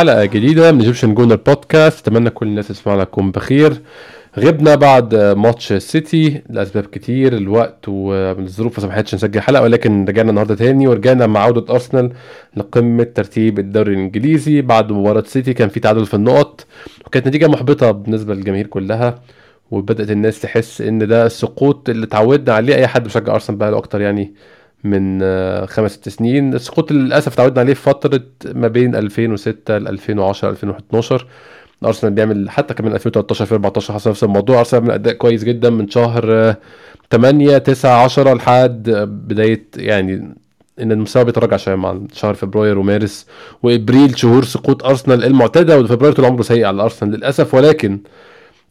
حلقة جديدة من Egyptian Gooner Podcast أتمنى كل الناس تسمعنا تكون بخير. غبنا بعد ماتش السيتي لأسباب كتير الوقت والظروف ما سمحتش نسجل حلقة ولكن رجعنا النهارده تاني ورجعنا مع عودة أرسنال لقمة ترتيب الدوري الإنجليزي. بعد مباراة سيتي كان في تعادل في النقط وكانت نتيجة محبطة بالنسبة للجماهير كلها وبدأت الناس تحس إن ده السقوط اللي اتعودنا عليه. أي حد بيشجع أرسنال بقى له أكتر يعني من آه، خمس ست سنين. السقوط للأسف اتعودنا عليه في فترة ما بين 2006 ل 2010 2012 أرسنال بيعمل حتى كمان 2013 2014 حصل نفس الموضوع. أرسنال بيعمل أداء كويس جدا من شهر آه، 8 9 10 لحد آه، بداية يعني إن المستوى بيتراجع شوية مع شهر فبراير ومارس وإبريل شهور سقوط أرسنال المعتادة وفبراير طول عمره سيء على أرسنال للأسف. ولكن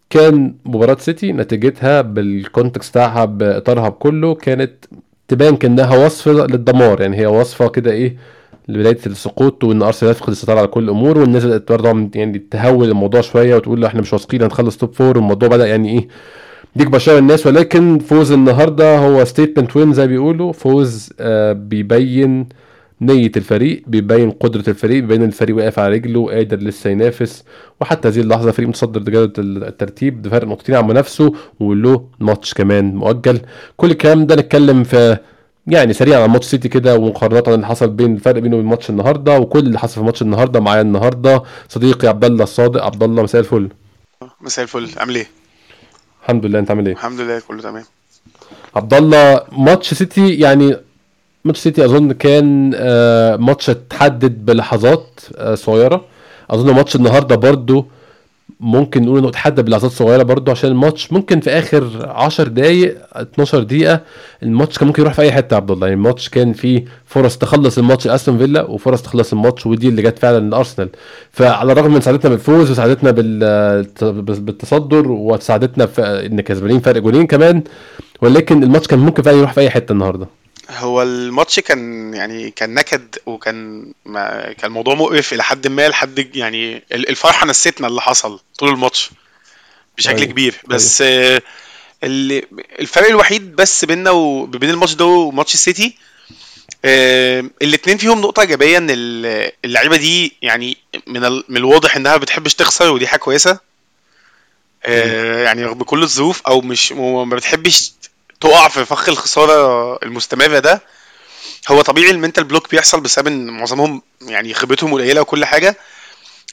كان مباراة سيتي نتيجتها بالكونتكست بتاعها بإطارها بكله كانت تبان كأنها وصفة للدمار. يعني هي وصفة كده إيه لبداية السقوط وإن أرسنال يفقد السيطرة على كل الأمور والناس برضه يعني تهول الموضوع شوية وتقول لا إحنا مش واثقين هنخلص top four والموضوع بدأ يعني إيه يكبر شوية الناس. ولكن فوز النهاردة هو statement win زي بيقولوا. فوز آه بيبين نية الفريق بيبين قدرة الفريق بيبين الفريق واقف على رجله وقادر لسه ينافس. وحتى هذه اللحظة فريق متصدر جدول الترتيب بفرق نقطتين عن منافسه وله ماتش كمان مؤجل. كل الكلام ده نتكلم في يعني سريعا عن ماتش سيتي كده ومقارنة اللي حصل بين الفرق بينه وبين ماتش النهارده وكل اللي حصل في ماتش النهارده معايا النهارده. صديقي عبد الله الصادق عبد الله مساء الفل. مساء الفل. عامل إيه؟ الحمد لله انت عامل إيه؟ الحمد لله كله تمام. عبد الله ماتش سيتي يعني ماتش سيتي أظن كان آه، ماتش اتحدد بلحظات آه، صغيرة. أظن ماتش النهارده برضو ممكن نقول إنه اتحدد بلحظات صغيرة برضو عشان الماتش ممكن في آخر 10 دقائق 12 دقيقة الماتش كان ممكن يروح في أي حتة يا عبد الله. يعني الماتش كان فيه فرص تخلص الماتش لأستون فيلا وفرص تخلص الماتش ودي اللي جت فعلا لأرسنال. فعلى الرغم من سعادتنا بالفوز وسعادتنا بال- بالتصدر وسعادتنا في إن كسبانين فرق جولين كمان ولكن الماتش كان ممكن فعلا يروح في أي حتة النهارده. هو الماتش كان يعني كان نكد وكان ما كان الموضوع مقرف إلى حد ما لحد يعني ال- الفرحة نسيتنا اللي حصل طول الماتش بشكل أيوة. كبير. بس آه، اللي الفرق الوحيد بس بيننا وبين الماتش ده وماتش السيتي آه، الاتنين فيهم نقطة إيجابية إن ال- اللعيبة دي يعني من من الواضح إنها ما بتحبش تخسر ودي حاجة كويسة. آه، يعني رغم كل الظروف أو مش ما بتحبش تقع في فخ الخسارة المستمرة ده هو طبيعي ال mental block بيحصل بسبب إن معظمهم يعني خبرتهم قليلة وكل حاجة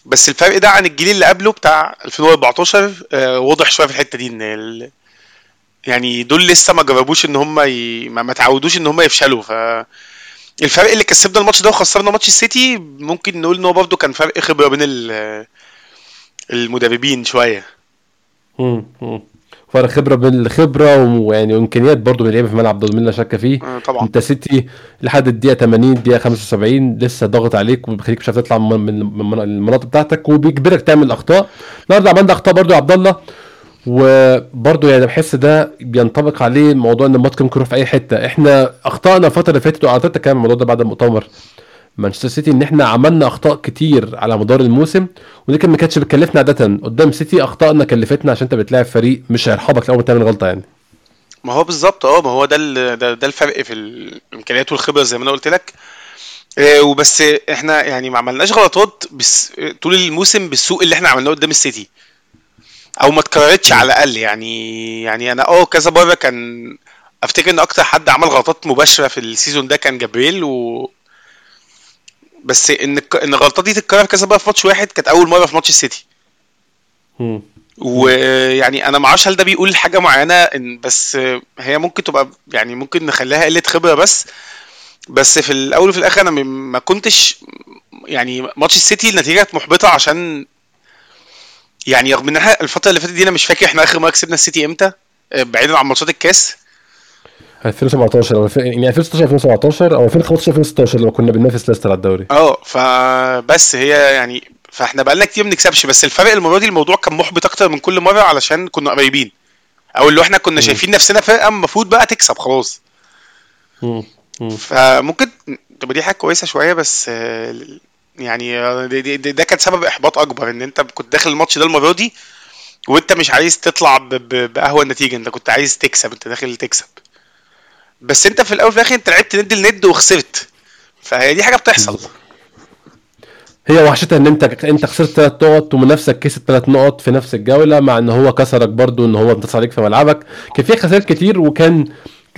بس الفرق ده عن الجيل اللي قبله بتاع 2014 آه، واضح شوية في الحتة دي إن ال... يعني دول لسه ما جربوش إن هم ي... ما, تعودوش إن هم يفشلوا ف الفرق اللي كسبنا الماتش ده وخسرنا ماتش السيتي ممكن نقول إن هو برضه كان فرق خبرة بين ال... المدربين شوية. فرق خبرة بين الخبرة ويعني وإمكانيات برضو من اللعيبه في الملعب دول لا شك فيه. آه، طبعا. أنت سيتي لحد الدقيقة 80 الدقيقة 75 لسه ضاغط عليك وبيخليك مش عارف تطلع من من من المناطق بتاعتك وبيجبرك تعمل أخطاء. النهارده عملنا أخطاء برضو يا عبد الله وبرضه يعني بحس ده بينطبق عليه موضوع إن الماتش ممكن يروح في أي حتة. إحنا أخطأنا الفترة اللي فاتت واعتقد كان الموضوع ده بعد المؤتمر مانشستر سيتي إن إحنا عملنا أخطاء كتير على مدار الموسم ودي كان ما كانتش بتكلفنا عادة. قدام سيتي أخطائنا كلفتنا عشان أنت بتلاعب فريق مش هيرحبك لو بتعمل غلطة يعني. ما هو بالظبط آه ما هو ده ده, ده الفرق في الإمكانيات والخبرة زي ما أنا قلت لك. آه، وبس إحنا يعني ما عملناش غلطات بس طول الموسم بالسوء اللي إحنا عملناه قدام السيتي. أو ما اتكررتش على الأقل يعني يعني أنا آه كذا مرة كان أفتكر إن أكتر حد عمل غلطات مباشرة في ال season ده كان جابريل و بس إن إن الغلطات دي تتكرر كذا مره في ماتش واحد كانت أول مرة في ماتش السيتي. ويعني أنا ما أعرفش هل ده بيقول حاجة معينة إن بس هي ممكن تبقى يعني ممكن نخليها قلة خبرة بس. بس في الأول وفي الآخر أنا ما كنتش يعني ماتش السيتي النتيجة كانت محبطة عشان يعني رغم ان إحنا الفترة اللي فاتت دي أنا مش فاكر إحنا آخر مرة كسبنا السيتي إمتى آه، بعيدا عن ماتشات الكاس. 2017 أو الف- يعني 2016 2017 أو 2015 2016 لما كنا بننافس ليستر على الدوري. آه فبس هي يعني فاحنا بقالنا كتير ما بنكسبش بس الفرق المرة دي الموضوع كان محبط أكتر من كل مرة علشان كنا قريبين. أو اللي إحنا كنا شايفين نفسنا فرقة المفروض بقى تكسب خلاص. مم. مم. فممكن تبقى دي حاجة كويسة شوية بس يعني ده كان سبب إحباط أكبر إن أنت كنت داخل الماتش ده المرة دي وأنت مش عايز تطلع باهون نتيجه أنت كنت عايز تكسب أنت داخل تكسب. بس انت في الأول وفي الآخر انت لعبت ند لند وخسرت. فهي دي حاجة بتحصل. هي وحشتها ان انت انت خسرت ثلاث نقط ومنافسك كسب ثلاث نقط في نفس الجولة مع ان هو كسرك برضو ان هو انتصر عليك في ملعبك. كان في خسائر كتير وكان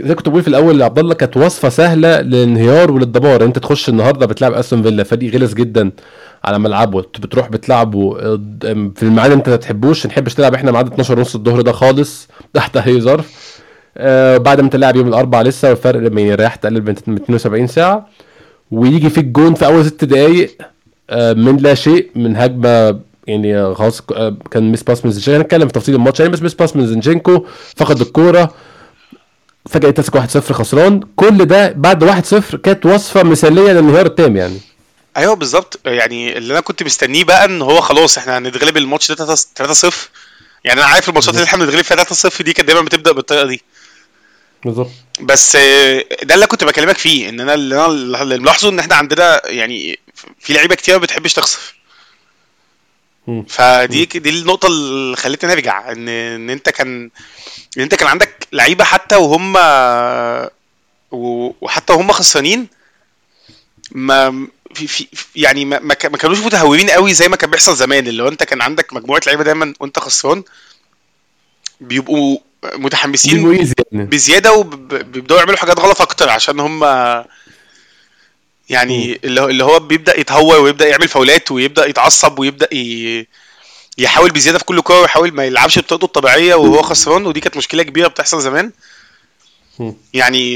زي كنت بقول في الأول لعبد الله كانت وصفة سهلة للانهيار وللدمار انت تخش النهارده بتلعب استون فيلا فريق غلس جدا على ملعبه. بتروح بتلعبه في الميعاد انت ما تحبوش ما نحبش تلعب إحنا ميعاد 12 ونص الظهر ده خالص تحت أي ظرف. آه بعد ما انت لاعب يوم الأربعاء لسه والفرق يعني رايح تقلل من 72 ساعة ويجي فيك جون في أول ست دقائق آه، من لا شيء من هجمة يعني خلاص آه، كان miss pass من زينشينكو هنتكلم في تفاصيل الماتش. يعني بس miss pass من زينشينكو فقد الكورة فجأة تمسك 1-0 خسران. كل ده بعد 1-0 كانت وصفة مثالية للانهيار التام يعني. أيوه بالظبط. يعني اللي أنا كنت مستنيه بقى إن هو خلاص إحنا هنتغلب الماتش ده 3-0 يعني أنا عارف ال matchات اللي إحنا بنتغلب فيها 3-0 دي كانت دايما بتبدأ بالطريقة دي. بالظبط. بس ده اللي كنت بكلمك فيه إن أنا اللي أنا اللي ملاحظه إن إحنا عندنا يعني في لعيبة كتير ما بتحبش تخسر. فدي دي النقطة اللي خلتني أرجع إن إن أنت كان إن أنت كان عندك لعيبة حتى وهم وحتى وهم خسرانين ما في في يعني ما, ما كا- ما كانوش متهورين قوي زي ما كان بيحصل زمان. اللي هو أنت كان عندك مجموعة لعيبة دايما وأنت خسران بيبقوا متحمسين يعني بزيادة وبيبداوا يعملوا حاجات غلط أكتر عشان هم يعني اللي هو بيبدأ يتهور ويبدأ يعمل فاولات ويبدأ يتعصب ويبدأ ي... يحاول بزيادة في كل كورة ويحاول ما يلعبش بطريقته الطبيعية وهو خسران ودي كانت مشكلة كبيرة بتحصل زمان. يعني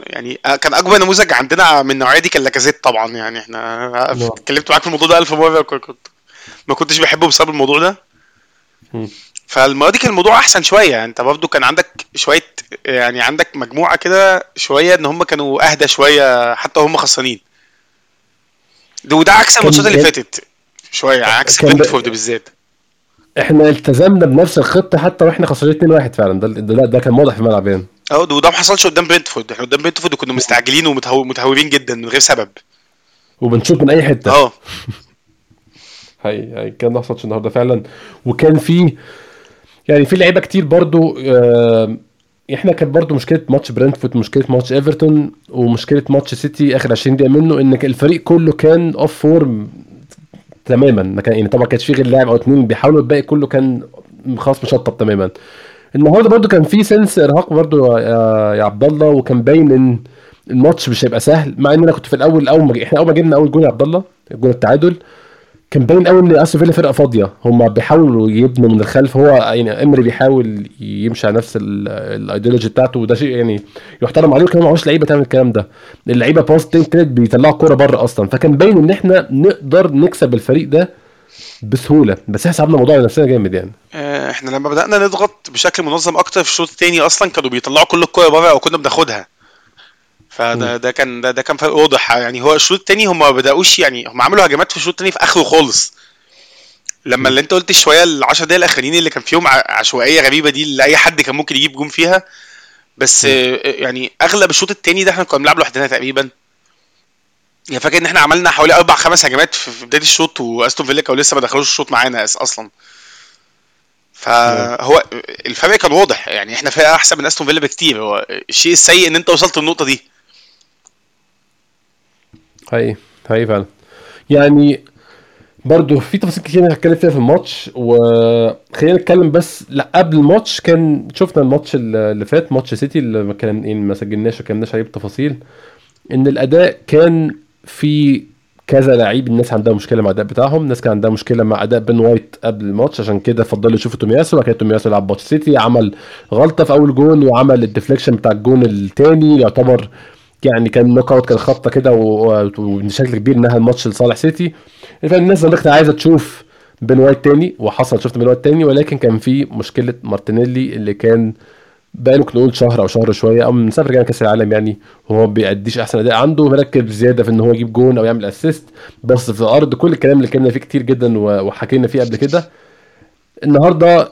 يعني كان أكبر نموذج عندنا من النوعية دي كان لاكازيت طبعا يعني إحنا نعم. اتكلمت معاك في الموضوع ده ألف مرة كنت ما كنتش بحبه بسبب الموضوع ده. فالمرة دي كان الموضوع أحسن شوية. أنت برضو كان عندك شوية يعني عندك مجموعة كده شوية إن هم كانوا أهدى شوية حتى وهم خسرانين. ده وده عكس الماتشات اللي فاتت شوية عكس كان- برنتفورد بالذات. إحنا التزمنا بنفس الخطه حتى وإحنا خسرانين 2-1 فعلا. ده ده, ده كان واضح في الملعب يعني. آه ده وده ما حصلش قدام برنتفورد إحنا قدام برنتفورد كنا مستعجلين ومتهورين جدا من غير سبب. وبنشوط من أي حتة. آه هي كان ما حصلش النهارده فعلا. وكان في يعني في لعيبة كتير برضو آه، إحنا كانت برضو مشكلة ماتش برنتفورد مشكلة ماتش إيفرتون ومشكلة ماتش سيتي آخر 20 دقيقة منه إن الفريق كله كان off form تماما. ما كان يعني طبعا كانش فيه غير لاعب أو اتنين بيحاولوا الباقي كله كان خلاص مشطب تماما. النهارده برضو كان في sense إرهاق برضو يا عبد الله وكان باين إن الماتش مش هيبقى سهل مع إن أنا كنت في الأول أول ما إحنا أول ما جبنا أول جول يا عبد الله جول التعادل. كان باين قوي إن أستون فيلا فرقة فاضية. هم بيحاولوا يبنوا من الخلف. هو يعني إمري بيحاول يمشي على نفس ال- الايديولوجي بتاعته وده شيء يعني يحترم عليه وكمان معهوش لعيبة تعمل الكلام ده. اللعيبة تاني تالت بيطلعوا كورة بره أصلا. فكان باين إن إحنا نقدر نكسب الفريق ده بسهولة. بس إحنا صعبنا الموضوع على نفسنا جامد يعني. آه، إحنا لما بدأنا نضغط بشكل منظم أكتر في الشوط التاني أصلا كانوا بيطلعوا كل الكورة بره أو كنا بناخدها. فده ده كان ده, ده كان فرق واضح. يعني هو الشوط التاني هم ما بدأوش يعني هم عملوا هجمات في الشوط التاني في آخره خالص. لما اللي انت قلت شوية ال 10 دقايق الأخرانيين اللي كان فيهم عشوائية غريبة دي اللي أي حد كان ممكن يجيب جون فيها. بس يعني أغلب الشوط التاني ده إحنا كنا بنلعب لوحدنا تقريبا. يعني فاكر إن إحنا عملنا حوالي أربع خمس هجمات في بداية الشوط وأستون فيلا كانوا لسه ما دخلوش الشوط معانا أصلا. فهو الفرق كان واضح. يعني إحنا فرقة أحسن من أستون فيلا بكتير. هو الشيء السيء إن أنت وصلت للنقطة دي. حقيقي حقيقي فعلا. يعني برضه في تفاصيل كتير هنتكلم فيها في الماتش وخلينا نتكلم بس لا قبل الماتش كان شفنا الماتش اللي فات ماتش سيتي اللي ما كان يعني ما سجلناش وكلمناش عليه بتفاصيل إن الأداء كان في كذا لعيب الناس عندها مشكلة مع الأداء بتاعهم الناس كان عندها مشكلة مع أداء بن وايت قبل الماتش عشان كده فضلوا يشوفوا تومياسو وبعد كده تومياسو لعب ماتش سيتي عمل غلطة في أول جون وعمل ال deflection بتاع الجون الثاني يعتبر يعني كان knock out كان خبطة كده و- و- وبشكل كبير إنها الماتش لصالح سيتي. فالناس زي ما كانت عايزة تشوف بن وايت تاني وحصل شفت بن وايت تاني ولكن كان في مشكلة مارتينيلي اللي كان بقى ممكن نقول شهر أو شهر شوية أو من ساعه رجعنا كأس العالم يعني وهو ما بيأديش أحسن أداء عنده مركز زيادة في إن هو يجيب جون أو يعمل assist بس في الأرض كل الكلام اللي اتكلمنا فيه كتير جدا وحكينا فيه قبل كده. النهارده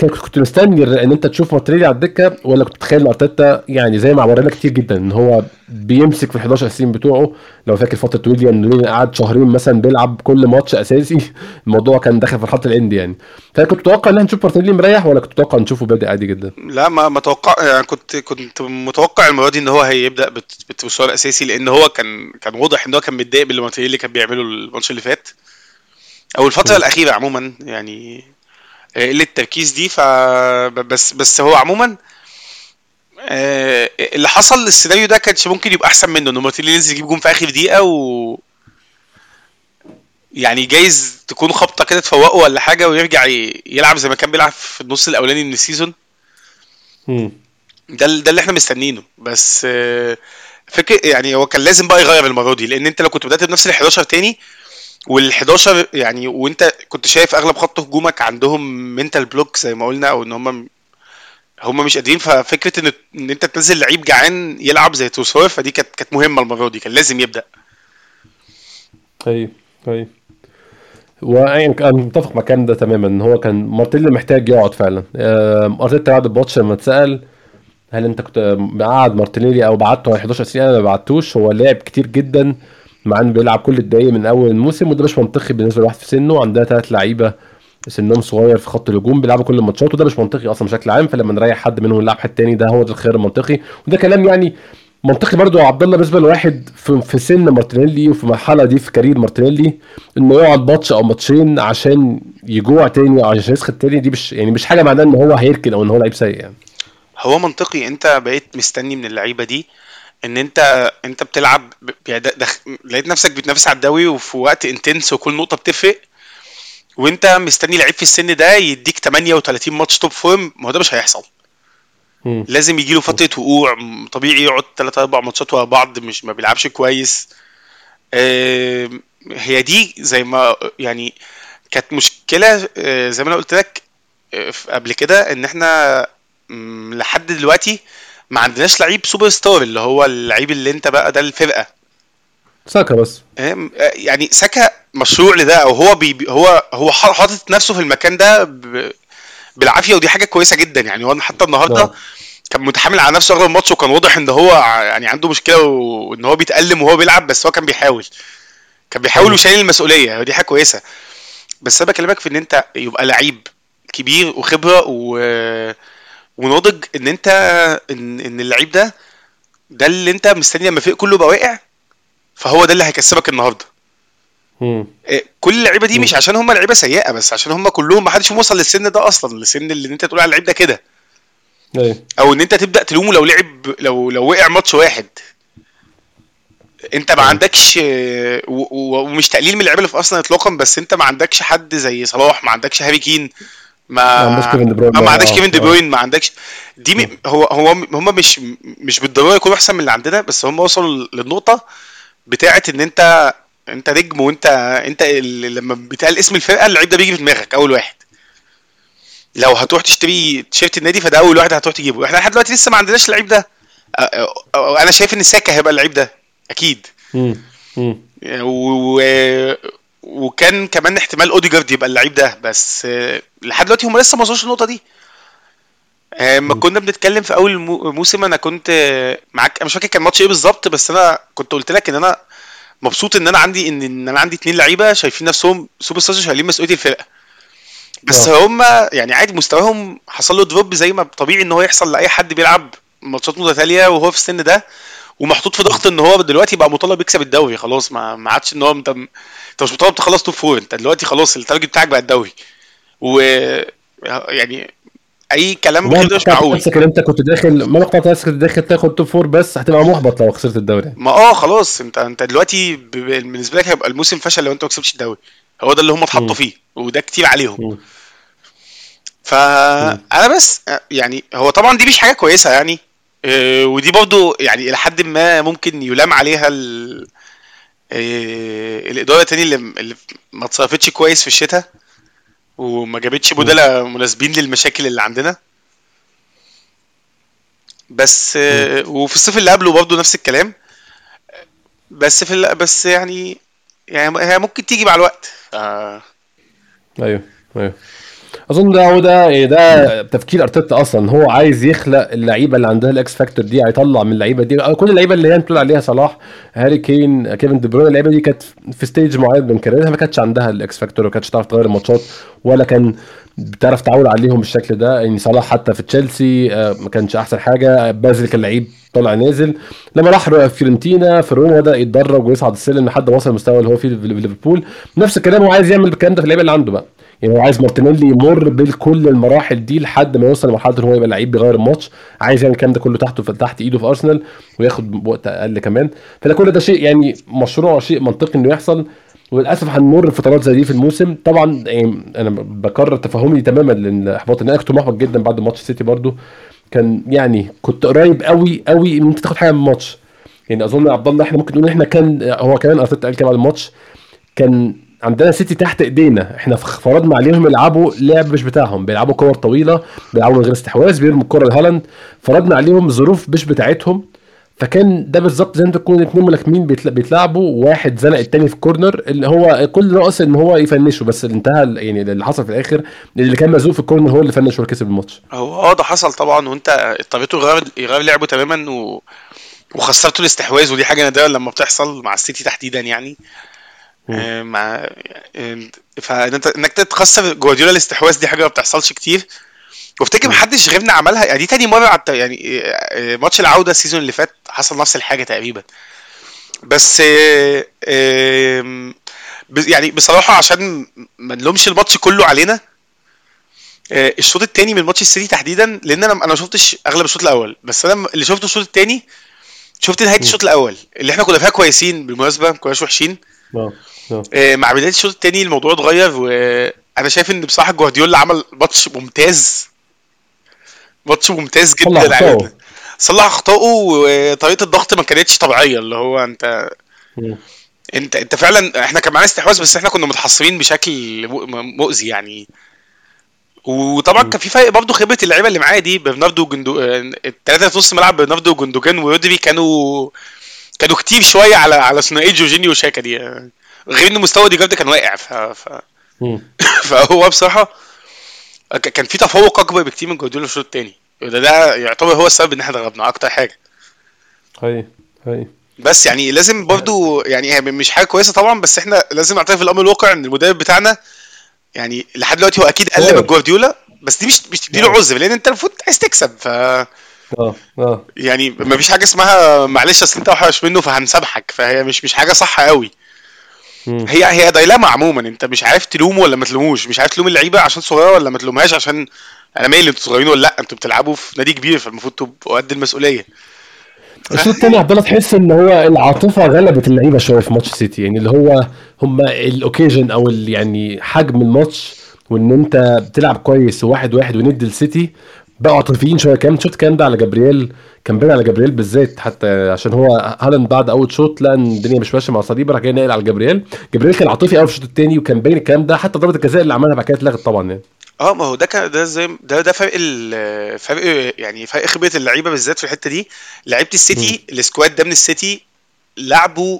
كنت مستني إن أنت تشوف مارتينيلي على الدكة ولا كنت تتخيل أرتيتا يعني زي ما ورينا كتير جدا إن هو بيمسك في ال 11 اساسيين بتوعه. لو فاكر فترة ويليام نوني قعد شهرين مثلا بيلعب كل ماتش أساسي الموضوع كان داخل في الخط الاندي يعني فكنت متوقع إن نشوف مارتينيلي مريح ولا كنت متوقع نشوفه بادئ عادي جدا؟ لا ما متوقع يعني كنت كنت متوقع المرة دي إن هو هيبدأ بالتوصيل الاساسي لأن هو كان كان واضح إن هو كان متضايق باللي مارتينيلي كان بيعمله الماتش اللي فات. أو الفترة الأخيرة عموما يعني قلة التركيز دي ف بس بس هو عموما آه، اللي حصل السيناريو ده كانش ممكن يبقى أحسن منه ان مارتينيلي ينزل يجيب جون في آخر دقيقة و يعني جايز تكون خبطة كده تفوقه ولا حاجة ويرجع يلعب زي ما كان بيلعب في النص الأولاني من ال season. ده ده اللي إحنا مستنينه بس آه، فكر يعني هو كان لازم بقى يغير المرة دي لأن أنت لو كنت بدأت بنفس ال 11 تاني وال11 يعني وانت كنت شايف اغلب خط هجومك عندهم منتال بلوك زي ما قلنا أو ان هم هم مش قادرين ففكرة ان ان انت تنزل لعيب جعان يلعب زي توسور فدي كانت كانت مهمة المرة دي كان لازم يبدأ. أيوه أيوه وأنا متفق مع الكلام ده تماما إن هو كان مارتيلا محتاج يقعد فعلا. أرتيتا بعد الماتش لما اتسأل هل أنت كنت قاعد مارتينيلي أو بعته 11 سنه أنا ما بعتوش هو لعب كتير جدا. مع إنه بيلعب كل الدقايق من أول الموسم وده مش منطقي بالنسبة لواحد في سنه. عندها ثلاث لعيبة سنهم صغير في خط الهجوم بيلعبوا كل الماتشات وده مش منطقي أصلا بشكل عام. فلما نريح حد منهم ونلعب حد تاني ده هو ده الخيار المنطقي. وده كلام يعني منطقي برضو يا عبد الله بالنسبة لواحد في, في سن مارتينيلي وفي المرحله دي في career مارتينيلي إنه يقعد ماتش أو ماتشين عشان يجوع تاني أو عشان يسخن تاني. دي مش يعني مش حاجة معناها إن هو هيركن أو إن هو لعيب سيء يعني. هو منطقي. أنت بقيت مستني من اللعيبة دي. إن أنت أنت بتلعب دخ... لقيت نفسك بتنافس على الدوري وفي وقت intense وكل نقطة بتفرق وأنت مستني لعيب في السن ده يديك 38 ماتش top form ما هو ده مش هيحصل م. لازم يجي له فترة وقوع طبيعي يقعد 3 4 ماتشات ورا بعض مش ما بيلعبش كويس آه هي دي زي ما يعني كانت مشكلة آه زي ما أنا قلت لك آه قبل كده إن إحنا لحد دلوقتي ما عندناش لعيب سوبر ستار اللي هو اللعيب اللي انت بقى ده الفرقة. ساكا بس. يعني ساكا مشروع لده أو هو بي هو هو حاطط نفسه في المكان ده بالعافية ودي حاجة كويسة جدا. يعني هو حتى النهارده نعم. كان متحمل على نفسه اغلب الماتش وكان واضح إن هو يعني عنده مشكلة وإن هو بيتألم وهو بيلعب بس هو كان بيحاول. كان بيحاول وشايل المسؤولية ودي حاجة كويسة. بس أنا بكلمك في إن أنت يبقى لعيب كبير وخبرة و وناضج ان انت ان, إن اللعيب ده ده اللي انت مستني لما الفريق كله بقى واقع فهو ده اللي هيكسبك النهارده. إيه، كل اللعيبة دي مش عشان هم لعيبة سيئة بس عشان هم كلهم ما حدش وصل للسن ده أصلا للسن اللي انت تقول على اللعيب ده كده. أيه. أو إن انت تبدأ تلومه لو لعب لو لو وقع ماتش واحد. انت ما عندكش ومش تقليل من اللعيبة اللي في أرسنال اطلاقا بس انت ما عندكش حد زي صلاح ما عندكش هاري كين. ما ما عندكش كيفن دي بروين ما عندكش كيفن دي بروين ما عندكش. دي م... هو هو هم مش مش بالضرورة يكونوا أحسن من اللي عندنا بس هم وصلوا للنقطة بتاعه إن أنت أنت نجم وأنت أنت لما بيتقال اسم الفرقة اللعيب ده بيجي في دماغك أول واحد. لو هتروح تشتري تيشيرت النادي فده أول واحد هتروح تجيبه. إحنا لحد دلوقتي لسه ما عندناش اللعيب ده. أنا شايف إن ساكا هيبقى اللعيب ده أكيد. و... وكان كمان احتمال اوديجارد يبقى اللعيب ده بس لحد دلوقتي هم لسه ما وصلوش النقطه دي. لما كنا بنتكلم في أول موسم أنا كنت معاك مش فاكر كان ماتش إيه بالظبط بس أنا كنت قلت لك إن أنا مبسوط إن أنا عندي ان, أنا عندي اتنين لعيبة شايفين نفسهم superstars شايلين مسؤولية الفرقة. بس. هم يعني عادي مستواهم حصل له drop زي ما طبيعي إن هو يحصل لأي حد بيلعب ماتشات متتاليه وهو في السن ده. ومحطوط في ضغط إن هو دلوقتي بقى مطالب يكسب الدوري خلاص ما عادش إن هو أنت أنت مش مطالب تخلص top four أنت دلوقتي خلاص ال target بتاعك بقى الدوري. و يعني أي كلام غير ده مش معقول. نفسك ان أنت كنت داخل ما مقطع نفسك داخل تاخد top four بس هتبقى محبط لو خسرت الدوري. ما آه خلاص انت أنت دلوقتي بالنسبة لك هيبقى الموسم فشل لو أنت ما كسبتش الدوري. هو ده اللي هم اتحطوا فيه وده كتير عليهم. فأنا بس يعني هو طبعا دي مش حاجة كويسة يعني. ودي برضو يعني إلى حد ما ممكن يلام عليها ال... آه، الإدارة تاني اللي, اللي ما اتصرفتش كويس في الشتاء وما جابتش بدلاء مناسبين للمشاكل اللي عندنا. بس آه، وفي الصيف اللي قبله برضه نفس الكلام. بس في ال- بس يعني يعني هي ممكن تيجي مع الوقت. آه. أيوه أيوه. اظن ده هو ده إيه ده تفكير أرتيتا أصلا. هو عايز يخلق اللعيبة اللي عندها ال X factor دي هيطلع من اللعيبة دي. كل اللعيبة اللي هي بتقول عليها صلاح هاري كين كيفن دي بروين اللعيبة دي كانت في stage معين من career ها ما كانتش عندها ال X factor وما كانتش تعرف تغير الماتشات ولا كان بتعرف تعول عليهم بالشكل ده. يعني صلاح حتى في تشيلسي آه، ما كانش أحسن حاجة. بازل كان لعيب طالع نازل. لما راح فيورنتينا في روما بدأ يتدرج ويصعد السلم لحد ما وصل المستوى اللي هو فيه في ليفربول نفس الكلام هو عايز يعمل الكلام ده في اللعيبة اللي عنده بقى. يعني هو عايز مارتينيلي يمر بكل المراحل دي لحد ما يوصل لمرحلة إن هو يبقى لعيب بيغير الماتش عايز يعمل الكلام ده كله تحته في تحت إيده في أرسنال وياخد وقت أقل كمان. فده كل ده شيء يعني مشروع شيء منطقي إنه يحصل وللأسف هنمر بفترات زي دي في الموسم. طبعا يعني أنا بكرر تفهمي تماما للاحباط ان أنا كنت محبط جدا بعد ماتش السيتي برضو. كان يعني كنت قريب قوي قوي إن أنت تاخد حاجة من الماتش. يعني أظن عبد الله إحنا ممكن نقول إحنا كان هو كمان أرتيتا قال كده بعد الماتش. كان عندنا سيتي تحت ايدينا. إحنا فرضنا عليهم يلعبوا لعب مش بتاعهم بيلعبوا كور طويلة بيلعبوا من غير استحواذ بيرموا الكرة لهالاند. فرضنا عليهم ظروف مش بتاعتهم. فكان ده بالظبط زي ما تكون اتنين ملاكمين بيتل- بيتلعبوا واحد زنق التاني في ال corner اللي هو كل ناقص ان هو يفنشه بس انتهى يعني اللي حصل في الآخر اللي كان مزنوق في ال corner هو اللي فنش وكسب الماتش. هو آه ده حصل طبعا. وانت اضطريته يغير يغير لعبه تماما و... وخسرته الاستحواذ ودي حاجة نادرة لما بتحصل مع السيتي تحديدا يعني. مع آه، فانت إنك تخسر جوارديولا الاستحواذ دي حاجة ما بتحصلش كتير. وافتكر محدش غيرنا عملها. يعني دي تاني مرة عت- يعني آه، آه، ماتش العودة ال season اللي فات حصل نفس الحاجة تقريبا. بس آه، يعني بصراحة عشان ما نلومش الماتش كله علينا آه، الشوط الثاني من ماتش السيتي تحديدا لأن أنا أنا ما شفتش أغلب الشوط الأول. بس أنا اللي شفته الشوط الثاني شفت نهاية الشوط الأول اللي إحنا كنا فيها كويسين بالمناسبة ما كناش وحشين آه، مع بداية الشوط الثاني الموضوع اتغير وأنا شايف إن بصراحة جوارديولا عمل ماتش ممتاز. ماتش ممتاز جدا. عجبني صلح اخطائه وطريقة الضغط ما كانتش طبيعية. اللي هو أنت مم. أنت أنت فعلا إحنا كان معانا استحواذ بس إحنا كنا متحصرين بشكل مؤ- مؤذي يعني. وطبعا كان في فرق برضه خبرة اللعيبة اللي معايا دي برناردو وجندو الثلاثه في نص ملعب برناردو وجندوجان ورودري كانوا كانوا كتير شوية على على ثنائية جورجينيو وشاكا دي. غير إن مستوى ديجارد كان واقع. ف... ف... فهو بصراحة كان في تفوق أكبر بكتير من جوارديولا في الشوط الثاني ده ده يعتبر هو السبب إن إحنا ضربنا أكتر حاجة. هاي هاي بس يعني لازم برضو يعني هي مش حاجة كويسة طبعا بس إحنا لازم نعترف الامر الواقع إن المدرب بتاعنا يعني لحد دلوقتي هو أكيد أقل من جوارديولا بس دي مش مش تديله. عذر لأن أنت المفروض عايز تكسب. ف آه آه. يعني ما فيش حاجة اسمها معلش أصل أنت وحش منه فهنسامحك فهي مش مش حاجة صح قوي. هي هي دايلاما عموما. انت مش عارف تلومه ولا ما تلوموش. مش عارف تلوم اللعيبة عشان صغيرة ولا ما تلومهاش عشان أنا مالي أنتوا صغيرين ولا لأ. أنتوا بتلعبوا في نادي كبير فالمفروض تبقوا قد المسؤولية. الشوط الثاني عبد الله تحس إن هو العاطفة غلبت اللعيبة شوية في ماتش سيتي. يعني اللي هو هم ال occasion أو يعني حجم الماتش وإن أنت بتلعب كويس وواحد واحد وضد السيتي بقوا عاطفيين شوية. كمان شوط كان ده على جبريل كان باين على جبريل بالذات حتى عشان هو هالاند بعد أول شوط لقى إن الدنيا مش ماشية مع ساليبا راح جاي ناقل على جبريل جبريل كان عاطفي قوي في الشوط الثاني وكان باين الكلام ده حتى ضربة الجزاء اللي عملها بعد كده اتلغت طبعا يعني. آه ما هو ده كان ده زي ده ده فرق ال فرق يعني فرق خبرة اللعيبة بالذات في الحتة دي. لعيبة السيتي ال squad ده من السيتي لعبوا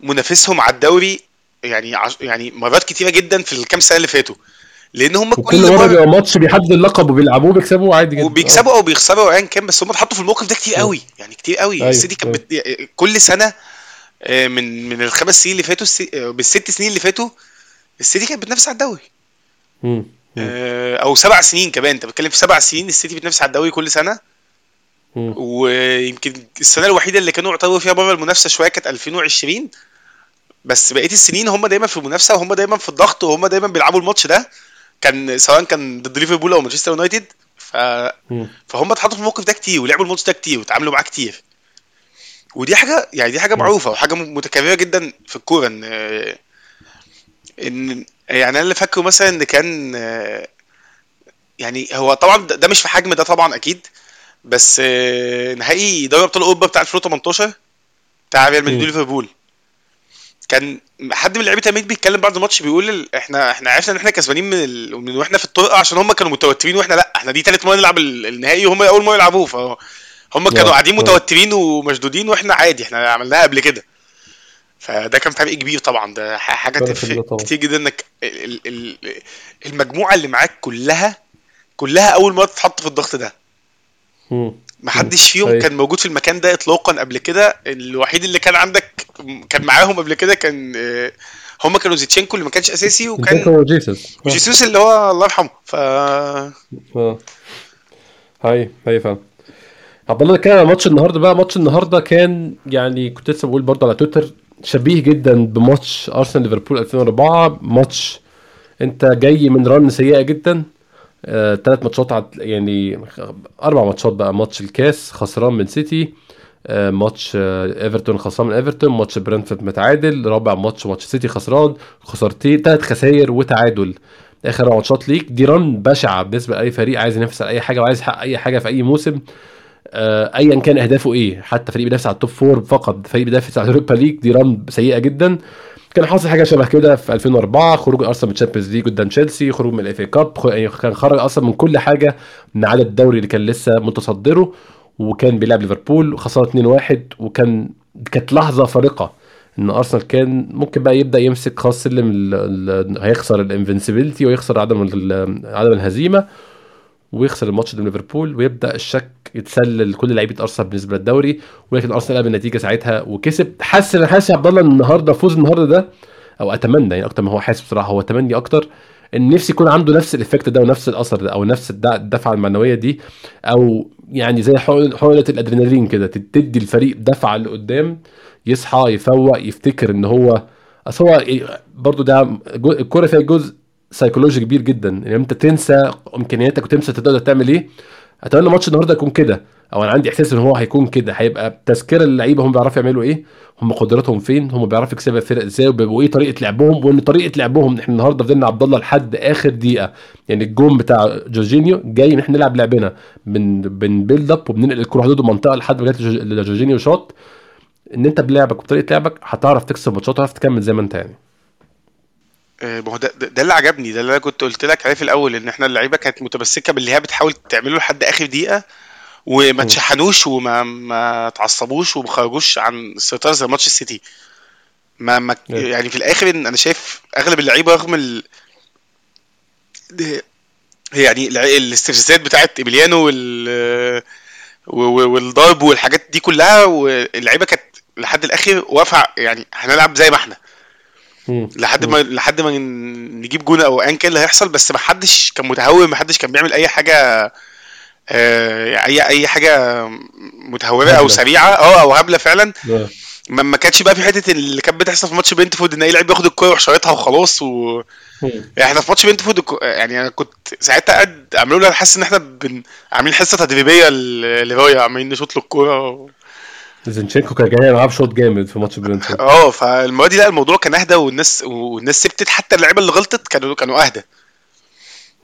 منافسهم على الدوري يعني يعني مرات كتيرة جدا في الكام سنة اللي فاتوا. لأن هم كل مرة بيبقى ماتش بيحدد اللقب وبيلعبوه بيكسبوا عادي جدا. وبيكسبوا أو بيخسروا ايا كان بس هم اتحطوا في الموقف ده كتير قوي يعني كتير قوي. أيوة، السيتي كان بت... كل سنة آه، من من الخمس سنين اللي فاتوا السي... آه، بالست سنين اللي فاتوا السيتي كانت بتنافس على الدوري. آه، أو سبع سنين كمان. أنت بتتكلم في سبع سنين السيتي بتنافس على الدوري كل سنة. مم. ويمكن السنة الوحيدة اللي كانوا يعتبروا فيها بره المنافسة شوية كانت 2020 بس بقية السنين هم دايما في المنافسة وهم دايما في الضغط وهم دايما بيلعبوا الماتش ده. كان سواء كان ضد ليفربول أو مانشستر يونايتد ف... فهم اتحطوا في الموقف ده كتير ولعبوا الماتش ده كتير وتعاملوا معاه كتير. ودي حاجة يعني دي حاجة معروفة وحاجة متكررة جدا في الكورة ان إن يعني أنا اللي فاكره مثلا إن كان يعني هو طبعا ده مش في حجم ده طبعا أكيد بس نهائي دوري أبطال أوروبا بتاع 2018 بتاع ريال مدريد. وليفربول. كان حد من لعيبة التمرير بيتكلم بعد الماتش بيقول إحنا إحنا عرفنا إن إحنا كسبانين من, ال... من وإحنا في الطرقه عشان هم كانوا متوترين وإحنا لأ إحنا دي ثالث مرة نلعب ال- النهائي وهم أول مرة يلعبوه فهو هم كانوا قاعدين. متوترين ومشدودين وإحنا عادي إحنا عملناها قبل كده فده كان فرق كبير طبعا ده حاجة تفرق. كتير جدا إنك ال- ال- ال- المجموعة اللي معاك كلها كلها أول مرة تتحط في الضغط ده مم. محدش فيهم أيوة. كان موجود في المكان ده اطلاقا قبل كده. الوحيد اللي كان عندك كان معاهم قبل كده كان آه، هم كانوا زيتشينكو اللي ما كانش أساسي وكان وجيسوس. آه. وجيسوس اللي هو الله يرحمه. ف آه. هاي هاي فاهم عبد الله نتكلم عن ماتش النهارده بقى. ماتش النهارده كان يعني كنت لسه بقول برضه على تويتر شبيه جدا بماتش أرسنال ليفربول 2004 ماتش أنت جاي من run سيئة جدا. ثلاث ماتشات عد يعني أربع ماتشات بقى. ماتش الكاس خسران من سيتي آه، ماتش آه، إيفرتون خسران من إيفرتون ماتش برنتفورد متعادل رابع ماتش ماتش سيتي خسران خسارتين ثلاث خسائر وتعادل. آخر ماتشات ليك. دي run بشعة بالنسبة لأي فريق عايز ينافس على أي حاجة وعايز يحقق أي حاجة في أي موسم. آه، ايا كان أهدافه إيه. حتى فريق بينافس على ال top four فقط. فريق بينافس على اليوروبا ليج دي run سيئة جدا. كان حاصل حاجة شبه كده في 2004 خروج ارسنال من الشامبيونز ليج قدام تشيلسي خروج من ال FA Cup كان خرج أصلا من كل حاجة ما عدا الدوري اللي كان لسه متصدره وكان بيلعب ليفربول وخسر 2-1 وكان كانت لحظة فارقة إن أرسنال كان ممكن بقى يبدأ يمسك خاص سلم هيخسر ال invincibility ويخسر عدم عدم الهزيمة. ويخسر الماتش قدام ليفربول ويبدأ الشك يتسلل لكل لعيبة أرسنال بالنسبة للدوري ولكن أرسنال قلب النتيجة ساعتها وكسب. حاسس أنا حاسس يا عبد الله النهارده فوز النهارده ده أو أتمنى يعني أكتر ما هو حاسس بصراحة هو تمني أكتر. إن نفسي يكون عنده نفس ال effect ده ونفس الأثر ده أو نفس الد- الدفعة المعنوية دي أو يعني زي حقنة الأدرينالين كده تدي الفريق دفعة لقدام يصحى يفوق يفتكر إن هو أصل هو برضه ده الكوره فيها جزء سيكولوجي كبير جدا. ان انت تنسى إمكانياتك وتنسى تقدر تعمل إيه أتمنى ماتش النهارده يكون كده. أو أنا عندي إحساس إن هو هيكون كده. هيبقى تذكرة للعيبة هم بيعرفوا يعملوا إيه هم قدراتهم فين هم بيعرفوا يكسبوا الفرق إزاي وايه طريقة لعبهم وإن طريقة لعبهم إحنا النهارده فضلنا عبد الله لحد آخر دقيقة. يعني الجون بتاع جورجينيو جاي إن إحنا نلعب لعبنا. بن بن build up وبننقل الكرة حدود المنطقة لحد ما جت جورج- جورجينيو شوط إن أنت بلعبك وبطريقة لعبك هتعرف تكسب ماتشات وتعرف تكمل زي ما أنت يعني. ما هو ده, ده ده اللي عجبني ده اللي أنا كنت قلت لك عليه في الأول إن إحنا اللعيبة كانت متمسكة باللي هي بتحاول تعمله لحد آخر دقيقة وما. تشحنوش وما ما تعصبوش وما خرجوش عن السيطره زي ماتش السيتي ما, ما. يعني في الآخر إن أنا شايف أغلب اللعيبة رغم ال يعني الاستفزازات بتاعت إيميليانو وال والضرب والحاجات دي كلها واللعيبة كانت لحد الآخر واقفة يعني هنلعب زي ما إحنا. لحد. ما لحد ما نجيب جون أو ايا كان اللي هيحصل بس ما حدش كان متهور ما حدش كان بيعمل اي حاجة آه، اي اي حاجة متهورة أو. سريعة آه أو هبلة فعلا آه. ما ما كانتش بقى في حتة اللي كانت بتحصل في ماتش برنتفورد إن أي لعيب بياخد الكورة ويروح شايطها وخلاص و... يعني إحنا في ماتش برنتفورد يعني أنا كنت ساعتها قاعد عملوا لي حاسس إن إحنا بن... عاملين حصة تدريبية لرايا عمالين نشوط له الكوره و... زينشينكو كان جاي يلعب شوط جامد في ماتش برينتفورد آه فالمره دي لا الموضوع كان أهدى والناس والناس سبتت حتى اللعيبة اللي غلطت كانوا كانوا أهدى.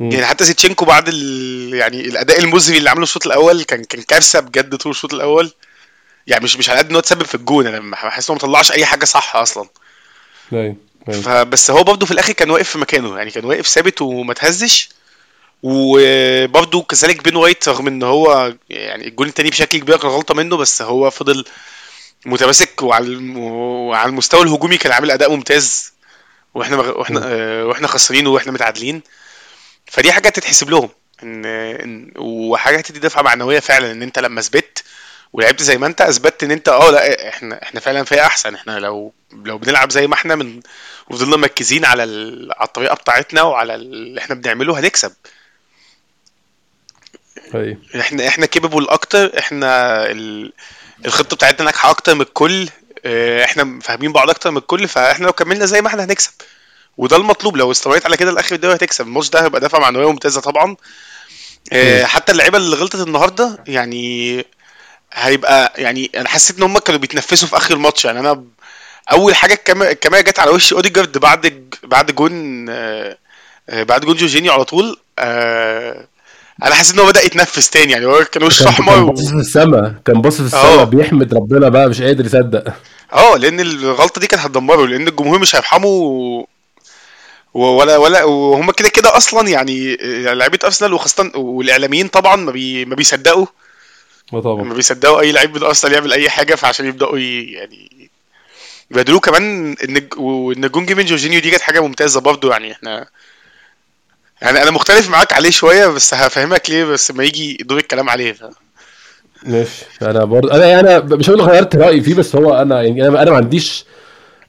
يعني حتى زينشينكو بعد ال... يعني الأداء المزري اللي عمله الشوط الأول كان كان كارثة بجد طول الشوط الأول. يعني مش مش على قد إن هو تسبب في الجون أنا بحس انه ما طلعش أي حاجة صح أصلا. أيوه أيوه. فبس هو برضه في الآخر كان واقف في مكانه يعني كان واقف ثابت وما تهزش. وبرضه كذلك بين وايت رغم إن هو يعني الجون التاني بشكل كبير كان غلطة منه بس هو فضل متماسك وعلى وعلى المستوى الهجومي كان عامل أداء ممتاز. وإحنا مغ... وإحنا آه، وإحنا خسرانين وإحنا متعادلين. فدي حاجة تتحسب لهم ان ان وحاجة تدي دفعة معنوية فعلا إن أنت لما اثبت ولعبت زي ما أنت أثبتت إن أنت آه لا إحنا إحنا فعلا فيها أحسن. إحنا لو لو بنلعب زي ما إحنا من وفضلنا مركزين على ال... على الطريقة بتاعتنا وعلى اللي إحنا بنعمله هنكسب. أيوه. إحنا إحنا كيبل أكتر. إحنا ال... الخطة بتاعتنا ناجحة أكتر من الكل. آه، إحنا فاهمين بعض أكتر من الكل. فإحنا لو كملنا زي ما إحنا هنكسب. وده المطلوب. لو استمريت على كده لآخر الدوري هتكسب. الماتش ده هيبقى دفعه معنويه ممتازه طبعا. آه، مم. حتى اللعيبة اللي غلطت النهارده يعني هيبقى يعني أنا حسيت إن هم كانوا بيتنفسوا في آخر الماتش. يعني أنا أول حاجة الكاميرا جت على وش أوديجارد بعد بعد جون آه، بعد جون جورجينيو على طول. أنا حسيت ان هو بدأ يتنفس تاني يعني هو كان وشه أحمر كان. باصص في السما كان باصص في آه. السما بيحمد ربنا بقى مش قادر يصدق آه لأن الغلطة دي كانت هتدمره لأن الجمهور مش هيرحمه ولا ولا وهم كده كده أصلا يعني لعيبة أرسنال وخاصة والإعلاميين طبعا ما, بي... ما بيصدقوا آه طبعا لما بيصدقوا أي لعيب من أرسنال يعمل أي حاجة فعشان يبدأوا ي- يعني يبادلوه كمان إن وإن الجون جه من جورجينيو دي كانت حاجة ممتازة برضه يعني إحنا يعني أنا مختلف معاك عليه شوية بس هفهمك ليه بس ما يجي دور الكلام عليه. ف... ماشي. أنا برضه أنا أنا مش هقول غيرت رأيي فيه بس هو أنا يعني أنا ما عنديش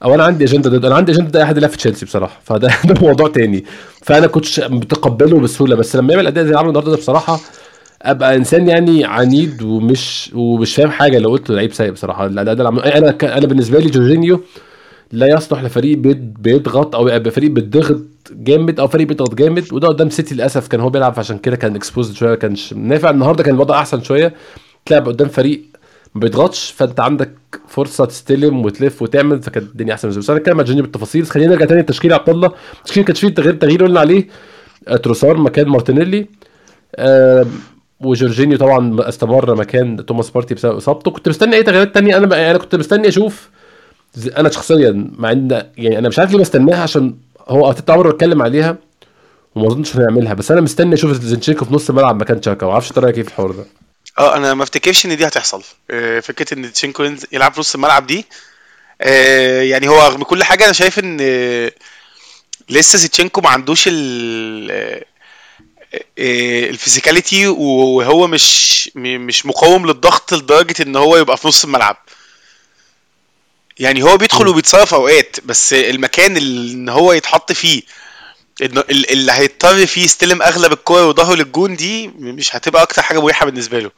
أو أنا عندي أجندة ضد أنا عندي أجندة ضد أي حد يلعب في تشيلسي بصراحة. فده ده موضوع تاني. فأنا كنتش متقبله بسهولة بس لما يعمل أداء زي اللي النهارده ده بصراحة أبقى إنسان يعني عنيد ومش ومش فاهم حاجة. لو قلت لعيب سيء بصراحة الأداء عمله أنا أنا بالنسبة لي جورجينيو لا يصلح لفريق بيض- بيضغط أو يبقى فريق بيضغط جامد أو فريق بيضغط جامد وده قدام سيتي للأسف كان هو بيلعب عشان كده كان exposed شوية ما كانش نافع. النهارده كان الوضع أحسن شوية تلعب قدام فريق ما بيضغطش فأنت عندك فرصة تستلم وتلف وتعمل فكانت الدنيا أحسن. بس أنا هنتكلم مع جورجينيو بالتفاصيل. خلينا نرجع تاني للتشكيل عبد الله. التشكيل كانش فيه تغيير تغيير قلنا عليه. آه، تروسار مكان مارتينيلي. آه، وجورجينيو طبعا استمر مكان توماس بارتي بسبب إصابته. كنت مستني أي تغييرات تانية؟ أنا أنا كنت مستني أشوف أنا شخصيا مع إن يعني أنا مش عارف ليه بستناها عشان هو أرتيتا عمره اتكلم عليها وما أظنش إنه يعملها بس أنا مستني أشوف زينشينكو في نص الملعب مكان تشاكا ما أعرفش أنت رأيك إيه في الحوار ده؟ آه أنا ما أفتكرش إن دي هتحصل. آه، فكرة إن زينشينكو يلعب في نص الملعب دي آه، يعني هو رغم كل حاجة أنا شايف إن آه، لسه زينشينكو ما عندوش ال ال physicality وهو مش مش مقاوم للضغط لدرجة إن هو يبقى في نص الملعب. يعني هو بيدخل وبيتصرف أوقات بس المكان اللي هو يتحط فيه ال- اللي هيضطر فيه يستلم أغلب الكور وظهره للجون دي مش هتبقى أكتر حاجة مريحة بالنسبة له.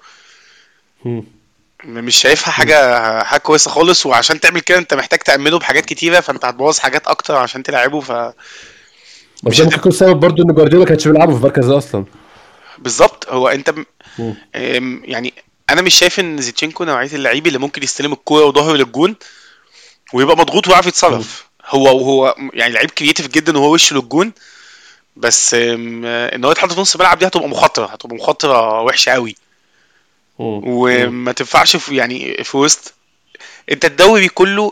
مش شايفها حاجة حاجة كويسة خالص وعشان تعمل كده أنت محتاج تامنه بحاجات كتيرة فأنت هتبوظ حاجات أكتر عشان تلعبه ف مش ممكن يكون السبب برضه إن جوارديولا ما كانش بيلعبه في المركز ده أصلا. بالظبط. هو أنت يعني أنا مش شايف إن زينشينكو نوعية اللعيب اللي ممكن يستلم الكورة وظهره للجون ويبقى مضغوط ويعرف يتصرف. هو وهو يعني لعيب creative جدا وهو وشه للجون بس آم، إن هو يتحط في نص الملعب دي هتبقى مخاطرة هتبقى مخاطرة وحشة قوي. وما تنفعش في يعني في وسط أنت الدوري كله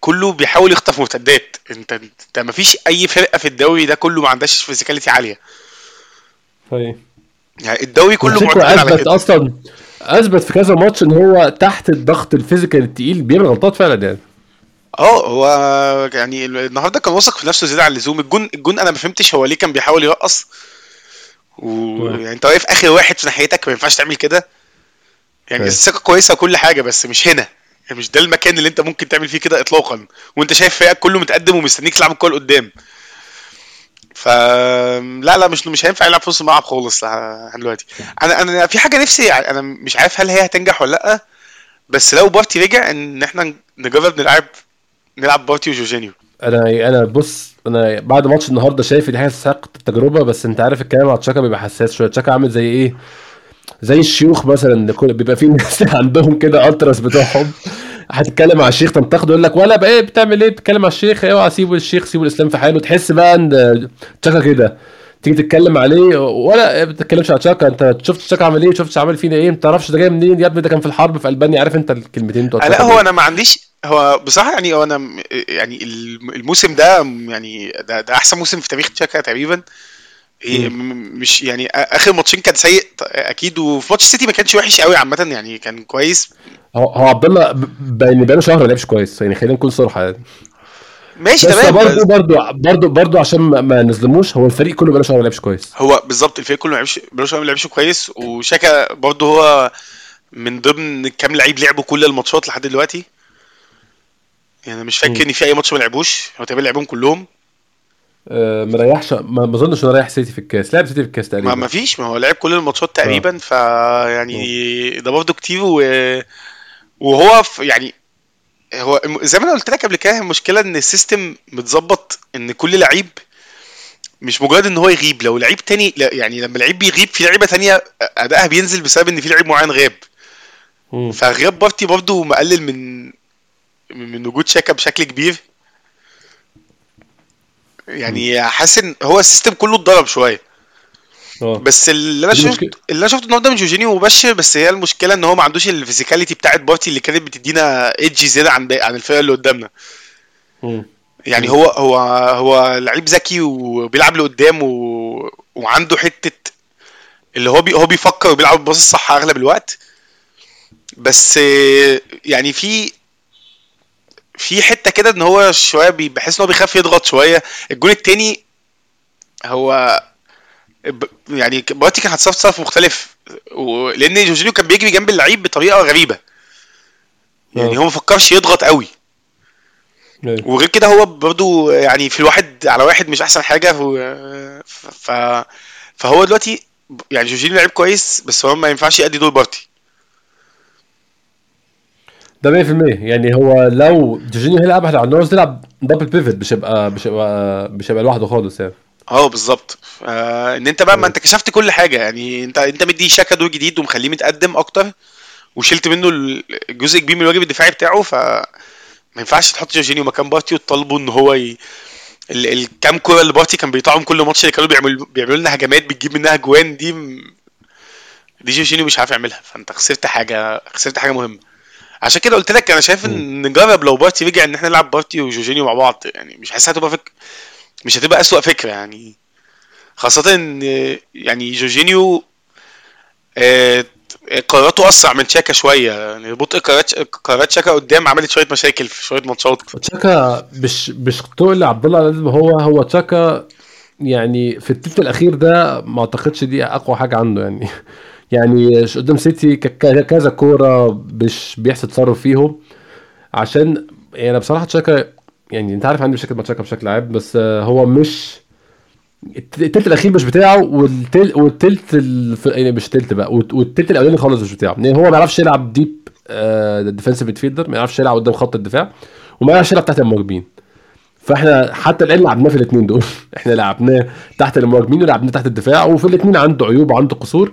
كله بيحاول يخطف مرتدات. أنت أنت ما فيش أي فرقة في الدوري ده كله ما عندهاش physicality عالية. طيب. يعني الدوري كله معتمد على أثبت كده. أصلا أثبت في كذا ماتش إن هو تحت الضغط ال physical التقيل بيعمل غلطات فعلا يعني. آه هو يعني النهارده كان واثق في نفسه زيادة عن اللزوم. الجون الجون أنا ما فهمتش هو ليه كان بيحاول يرقص. ويعني أنت واقف آخر واحد في ناحيتك ما ينفعش تعمل كده. يعني. الثقة كويسة وكل حاجة بس مش هنا. يعني مش ده المكان اللي أنت ممكن تعمل فيه كده اطلاقا. وأنت شايف فريقك كله متقدم ومستنيك تلعب الكورة لقدام. ف لا لا مش مش هينفع يلعب في نص الملعب خالص دلوقتي. أنا أنا في حاجة نفسي يعني أنا مش عارف هل هي هتنجح ولا لأ. بس لو بارتي رجع إن إحنا نجرب نلعب نلعب بارتي وجورجينيو. أنا أنا بص أنا بعد ماتش النهارده شايف إن هي تستحق التجربة بس أنت عارف الكلام على تشاكا بيبقى حساس شوية. تشاكا عامل زي إيه؟ زي الشيوخ مثلا بيبقى في ناس عندهم كده ألتراس بتوعهم. هتتكلم مع الشيخ تنتقده يقول لك ولا بقى إيه بتعمل إيه؟ بتتكلم مع الشيخ أوعى سيبوا الشيخ سيبوا الإسلام في حاله. تحس بقى إن تشاكا كده. تيجي تتكلم عليه ولا ما بتتكلمش على تشاكا. أنت شفت تشاكا عمل إيه؟ شفت عمل فينا إيه؟ ما تعرفش ده جاي منين؟ يا ابني ده كان في الحرب في ألبانيا. عارف أنت الكلمتين بتوع لا تشاكا هو. أنا ما عنديش هو بصراحة يعني هو أنا م- يعني الم- الموسم ده يعني ده, ده أحسن موسم في تاريخ تشاكا تقريبا. إيه، م- مش يعني آ- آخر ماتشين كان سيء ط- أكيد وفي ماتش سيتي ما كانش وحش قوي عامة يعني كان كويس. هو هو عبد الله ب- بقى بقاله شهر ما لعبش كويس يعني خلينا نكون صراحة يعني. ماشي بس تمام برضه بس برضه برضه برضه عشان ما, ما نظلموش هو الفريق كله بقاله شهر ما لعبش كويس. هو بالظبط الفريق كله ما لعبش بروش ما لعبش كويس وشاكا برضه هو من ضمن كام لعيب لعبوا كل الماتشات لحد دلوقتي. يعني مش فاكر. إن في أي ماتش ما لعبوش. هو تقريبا لعبهم كلهم. آه ما ريحش ما أظنش إنه رايح سيتي في الكاس. لعب سيتي في الكاس تقريبا. ما فيش. ما هو لعب كل الماتشات تقريبا فيعني ده برضه كتير. و... وهو يعني هو زي ما أنا قلت لك قبل كده المشكلة إن ال system متظبط إن كل لعيب مش مجرد إن هو يغيب. لو لعيب تاني لا يعني لما لعيب بيغيب في لعيبة تانية أدائها بينزل بسبب إن في لعيب معين غاب. فغياب بارتي برضه مقلل من من وجود شاكا بشكل كبير. يعني حاسس إن هو السيستم كله اتضرب شوية. آه. بس اللي أنا شفت. اللي أنا شفته النهارده من جورجينيو مبشر بس هي المشكلة إن هو ما عندوش ال physicality بتاعت بارتي اللي كانت بتدينا edge زيادة عن عن الفرقه اللي قدامنا. يعني هو هو هو لعيب ذكي وبيلعب لقدام و... وعنده حتة اللي هو بي... هو بيفكر وبيلعب ال pass الصح أغلب الوقت. بس آه، يعني في في حتة كده إن هو شوية بحس إن هو بيخاف يضغط شوية الجون التاني هو يعني بارتي كان هيتصرف تصرف مختلف و- لأن جورجينيو كان بيجري جنب اللعيب بطريقة غريبة يعني آه. هو ما فكرش يضغط قوي أيوة. وغير كده هو برضو يعني في الواحد على واحد مش أحسن حاجة هو ف فهو دلوقتي يعني جورجينيو لعيب كويس بس هو ما ينفعش يأدي دور بارتي ده 100% يعني هو لو جورجينيو هيلعب إحنا عاوز نلعب double pivot مش هيبقى مش هيبقى مش هيبقى لوحده خالص يعني. آه بالظبط. آه إن أنت بقى ما أنت كشفت كل حاجة. يعني انت أنت مدي شاكا دور جديد ومخليه متقدم أكتر وشلت منه الجزء كبير من الواجب الدفاعي بتاعه ف ما ينفعش تحط جورجينيو مكان بارتي وتطالبه إن هو ي... ال... الكام كورة اللي بارتي كان بيقطعهم كل ماتش اللي كانوا بيعملوا بيعملوا لنا هجمات بتجيب منها جوان دي دي جورجينيو مش عارف يعملها. فأنت خسرت حاجة خسرت حاجة مهمة. عشان كده قلت لك أنا شايف إن نجرب لو بارتي رجع إن إحنا نلعب بارتي وجورجينيو مع بعض يعني مش حاسس هتبقى فك... مش هتبقى أسوأ فكرة يعني. خاصة إن يعني جورجينيو آه، قراراته أسرع من تشاكا شوية. يعني بطء قرارات قرارات تشاكا قدام عملت شوية مشاكل في شوية ماتشات. تشاكا مش مش تقول عبد الله لازم هو هو تشاكا يعني في التلت الأخير ده ما أعتقدش دي أقوى حاجة عنده يعني. يعني قدام سيتي كذا كورة مش بيحصل تصرف فيهم. عشان يعني بصراحة تشاكا يعني أنت عارف عندي مشاكل مع تشاكا بشكل عام بس هو مش الت- التلت الأخير مش بتاعه والتل والتلت الف... يعني مش تلت بقى والت- والتلت الأولاني خالص مش بتاعه. يعني هو ما بيعرفش يلعب deep defensive midfielder ما يعرفش يلعب قدام خط الدفاع وما يعرفش يلعب تحت المهاجمين. فاحنا حتى الان لعبناه في الاثنين دول. إحنا لعبناه تحت المهاجمين ولعبناه تحت الدفاع؟ وفي الاثنين عنده عيوب وعنده قصور.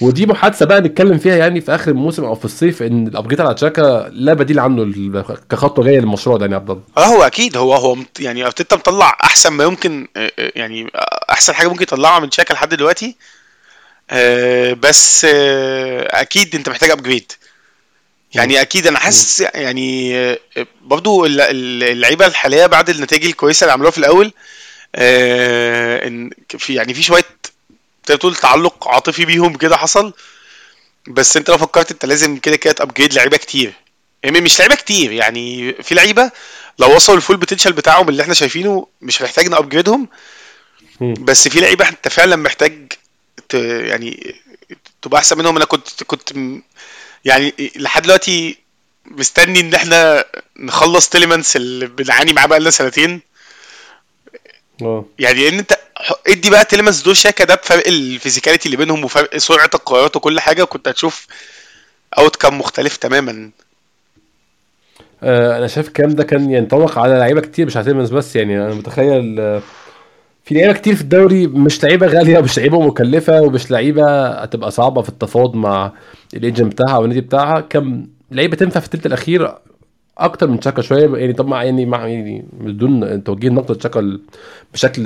ودي محادثة بقى نتكلم فيها يعني في آخر الموسم أو في الصيف إن ال upgrade على تشاكا لا بديل عنه كخطوة جاية للمشروع ده يعني يا عبد الله. آه هو أكيد. هو هو يعني ارتيتا مطلع أحسن ما يمكن آه، آه، يعني أحسن حاجة ممكن يطلعها من تشاكا لحد دلوقتي. آه، بس أكيد أنت محتاج أبجريد. يعني أكيد أنا حاسس يعني برضو الل- الل- اللعيبة الحالية بعد النتائج الكويسة اللي عملوها في الأول آه، إن في يعني في شوية تقدر تقول تعلق عاطفي بيهم كده حصل. بس أنت لو فكرت أنت لازم كده كده ت upgrade لعيبة كتير. يعني مش لعيبة كتير يعني في لعيبة لو وصلوا ال full potential بتاعهم اللي إحنا شايفينه مش هنحتاج ن upgrade هم. بس في لعيبة أنت فعلا محتاج ت يعني تبقى أحسن منهم. أنا كنت كنت يعني لحد دلوقتي مستني إن إحنا نخلص تيليمانس اللي بنعاني معاه بقالنا سنتين. آه. يعني إن أنت ادي بقى تيليمانس دور شاكا ده بفرق ال physicality اللي بينهم وفرق سرعة القرارات وكل حاجة كنت هتشوف outcome مختلف تماما. آه، أنا شايف الكلام ده كان ينطبق على لعيبة كتير مش على بس يعني أنا متخيل آه، في لعيبة كتير في الدوري مش لعيبة غالية ومش لعيبة مكلفة ومش لعيبة هتبقى صعبة في التفاوض مع ال agent بتاعها أو النادي بتاعها. كم لعيبة تنفع في الثلث الأخير أكتر من تشاكا شوية. يعني طبعا يعني مع يعني من دون توجيه النقد لتشاكا ال- بشكل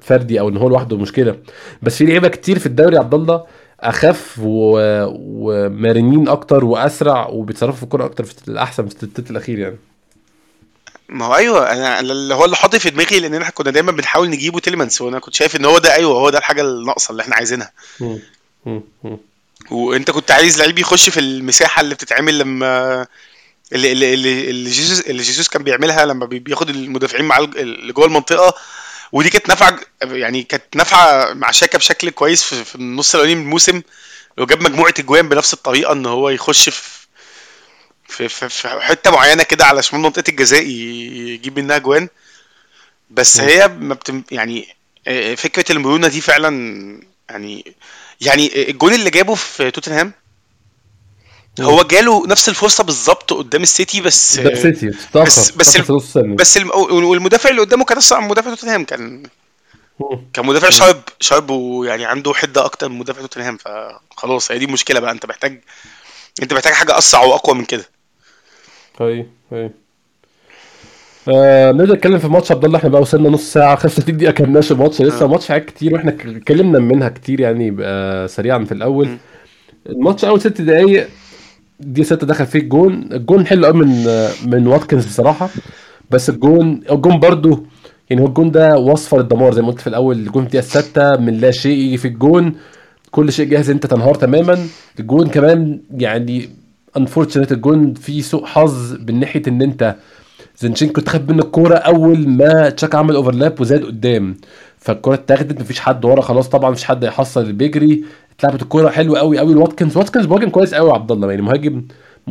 فردي أو إن هو لوحده مشكلة. بس في لعيبة كتير في الدوري عبد الله أخف. ومرنين أكتر وأسرع وبيتصرفوا في الكورة أكتر في الأحسن في الثلث الأخير يعني. ما هو أيوه أنا اللي هو اللي حاطط في دماغي لأن إحنا كنا دايما بنحاول نجيبه تيليمانس وأنا كنت شايف إن هو ده أيوه هو ده الحاجة الناقصة اللي إحنا عايزينها. وأنت كنت عايز لعيب يخش في المساحة اللي بتتعمل لما اللي اللي اللي, اللي جيسوس اللي جيسوس كان بيعملها لما بي- بياخد المدافعين مع اللي جوه المنطقة. ودي كانت نافعه يعني كانت نافعه مع شاكا بشكل كويس في, في النص الأولاني من الموسم لو جاب مجموعة أجوان بنفس الطريقة إن هو يخش في في, في, في حتة معينة كده على شمال منطقة الجزاء يجيب منها جوان. بس. هي ما بتم يعني آه، فكرة المرونة دي فعلا يعني يعني الجون اللي جابه في توتنهام هو جاله نفس الفرصة بالظبط قدام السيتي بس ده سيتي تاخر بس- بس بس الم- والمدافع اللي قدامه كان من مدافع توتنهام كان. كان مدافع شارب شارب ويعني عنده حدة أكتر من مدافع توتنهام فخلاص هي دي المشكلة بقى أنت محتاج أنت محتاج حاجة اسرع وأقوى من كده. أي أي. آه نقدر نتكلم في ماتش عبد الله إحنا بقى وصلنا نص ساعة 35 دقيقة كملناش الماتش. لسه آه. ماتش حاجات كتير وإحنا اتكلمنا منها كتير يعني بقى سريعا في الأول. الماتش أول ست دقايق دي ستة دخل فيه الجون. الجون حلو قوي من آه، من واتكنز بصراحة. بس الجون الجون برضو يعني هو الجون ده وصفة للدمار زي ما قلت في الأول. الجون في الدقيقة السادسه من لا شيء يجي في الجون. كل شيء جاهز أنت تنهار تماما. الجون كمان يعني unfortunate الجون فيه سوء حظ من ناحية إن أنت زنشينكو اتخذ منه الكورة أول ما تشاكا عمل overlap وزاد قدام. فالكورة اتاخدت مفيش حد ورا خلاص طبعا مفيش حد هيحصل بيجري. اتلعبت الكورة حلوة قوي قوي. لواتكنز واتكنز مهاجم كويس قوي عبد الله. يعني مهاجم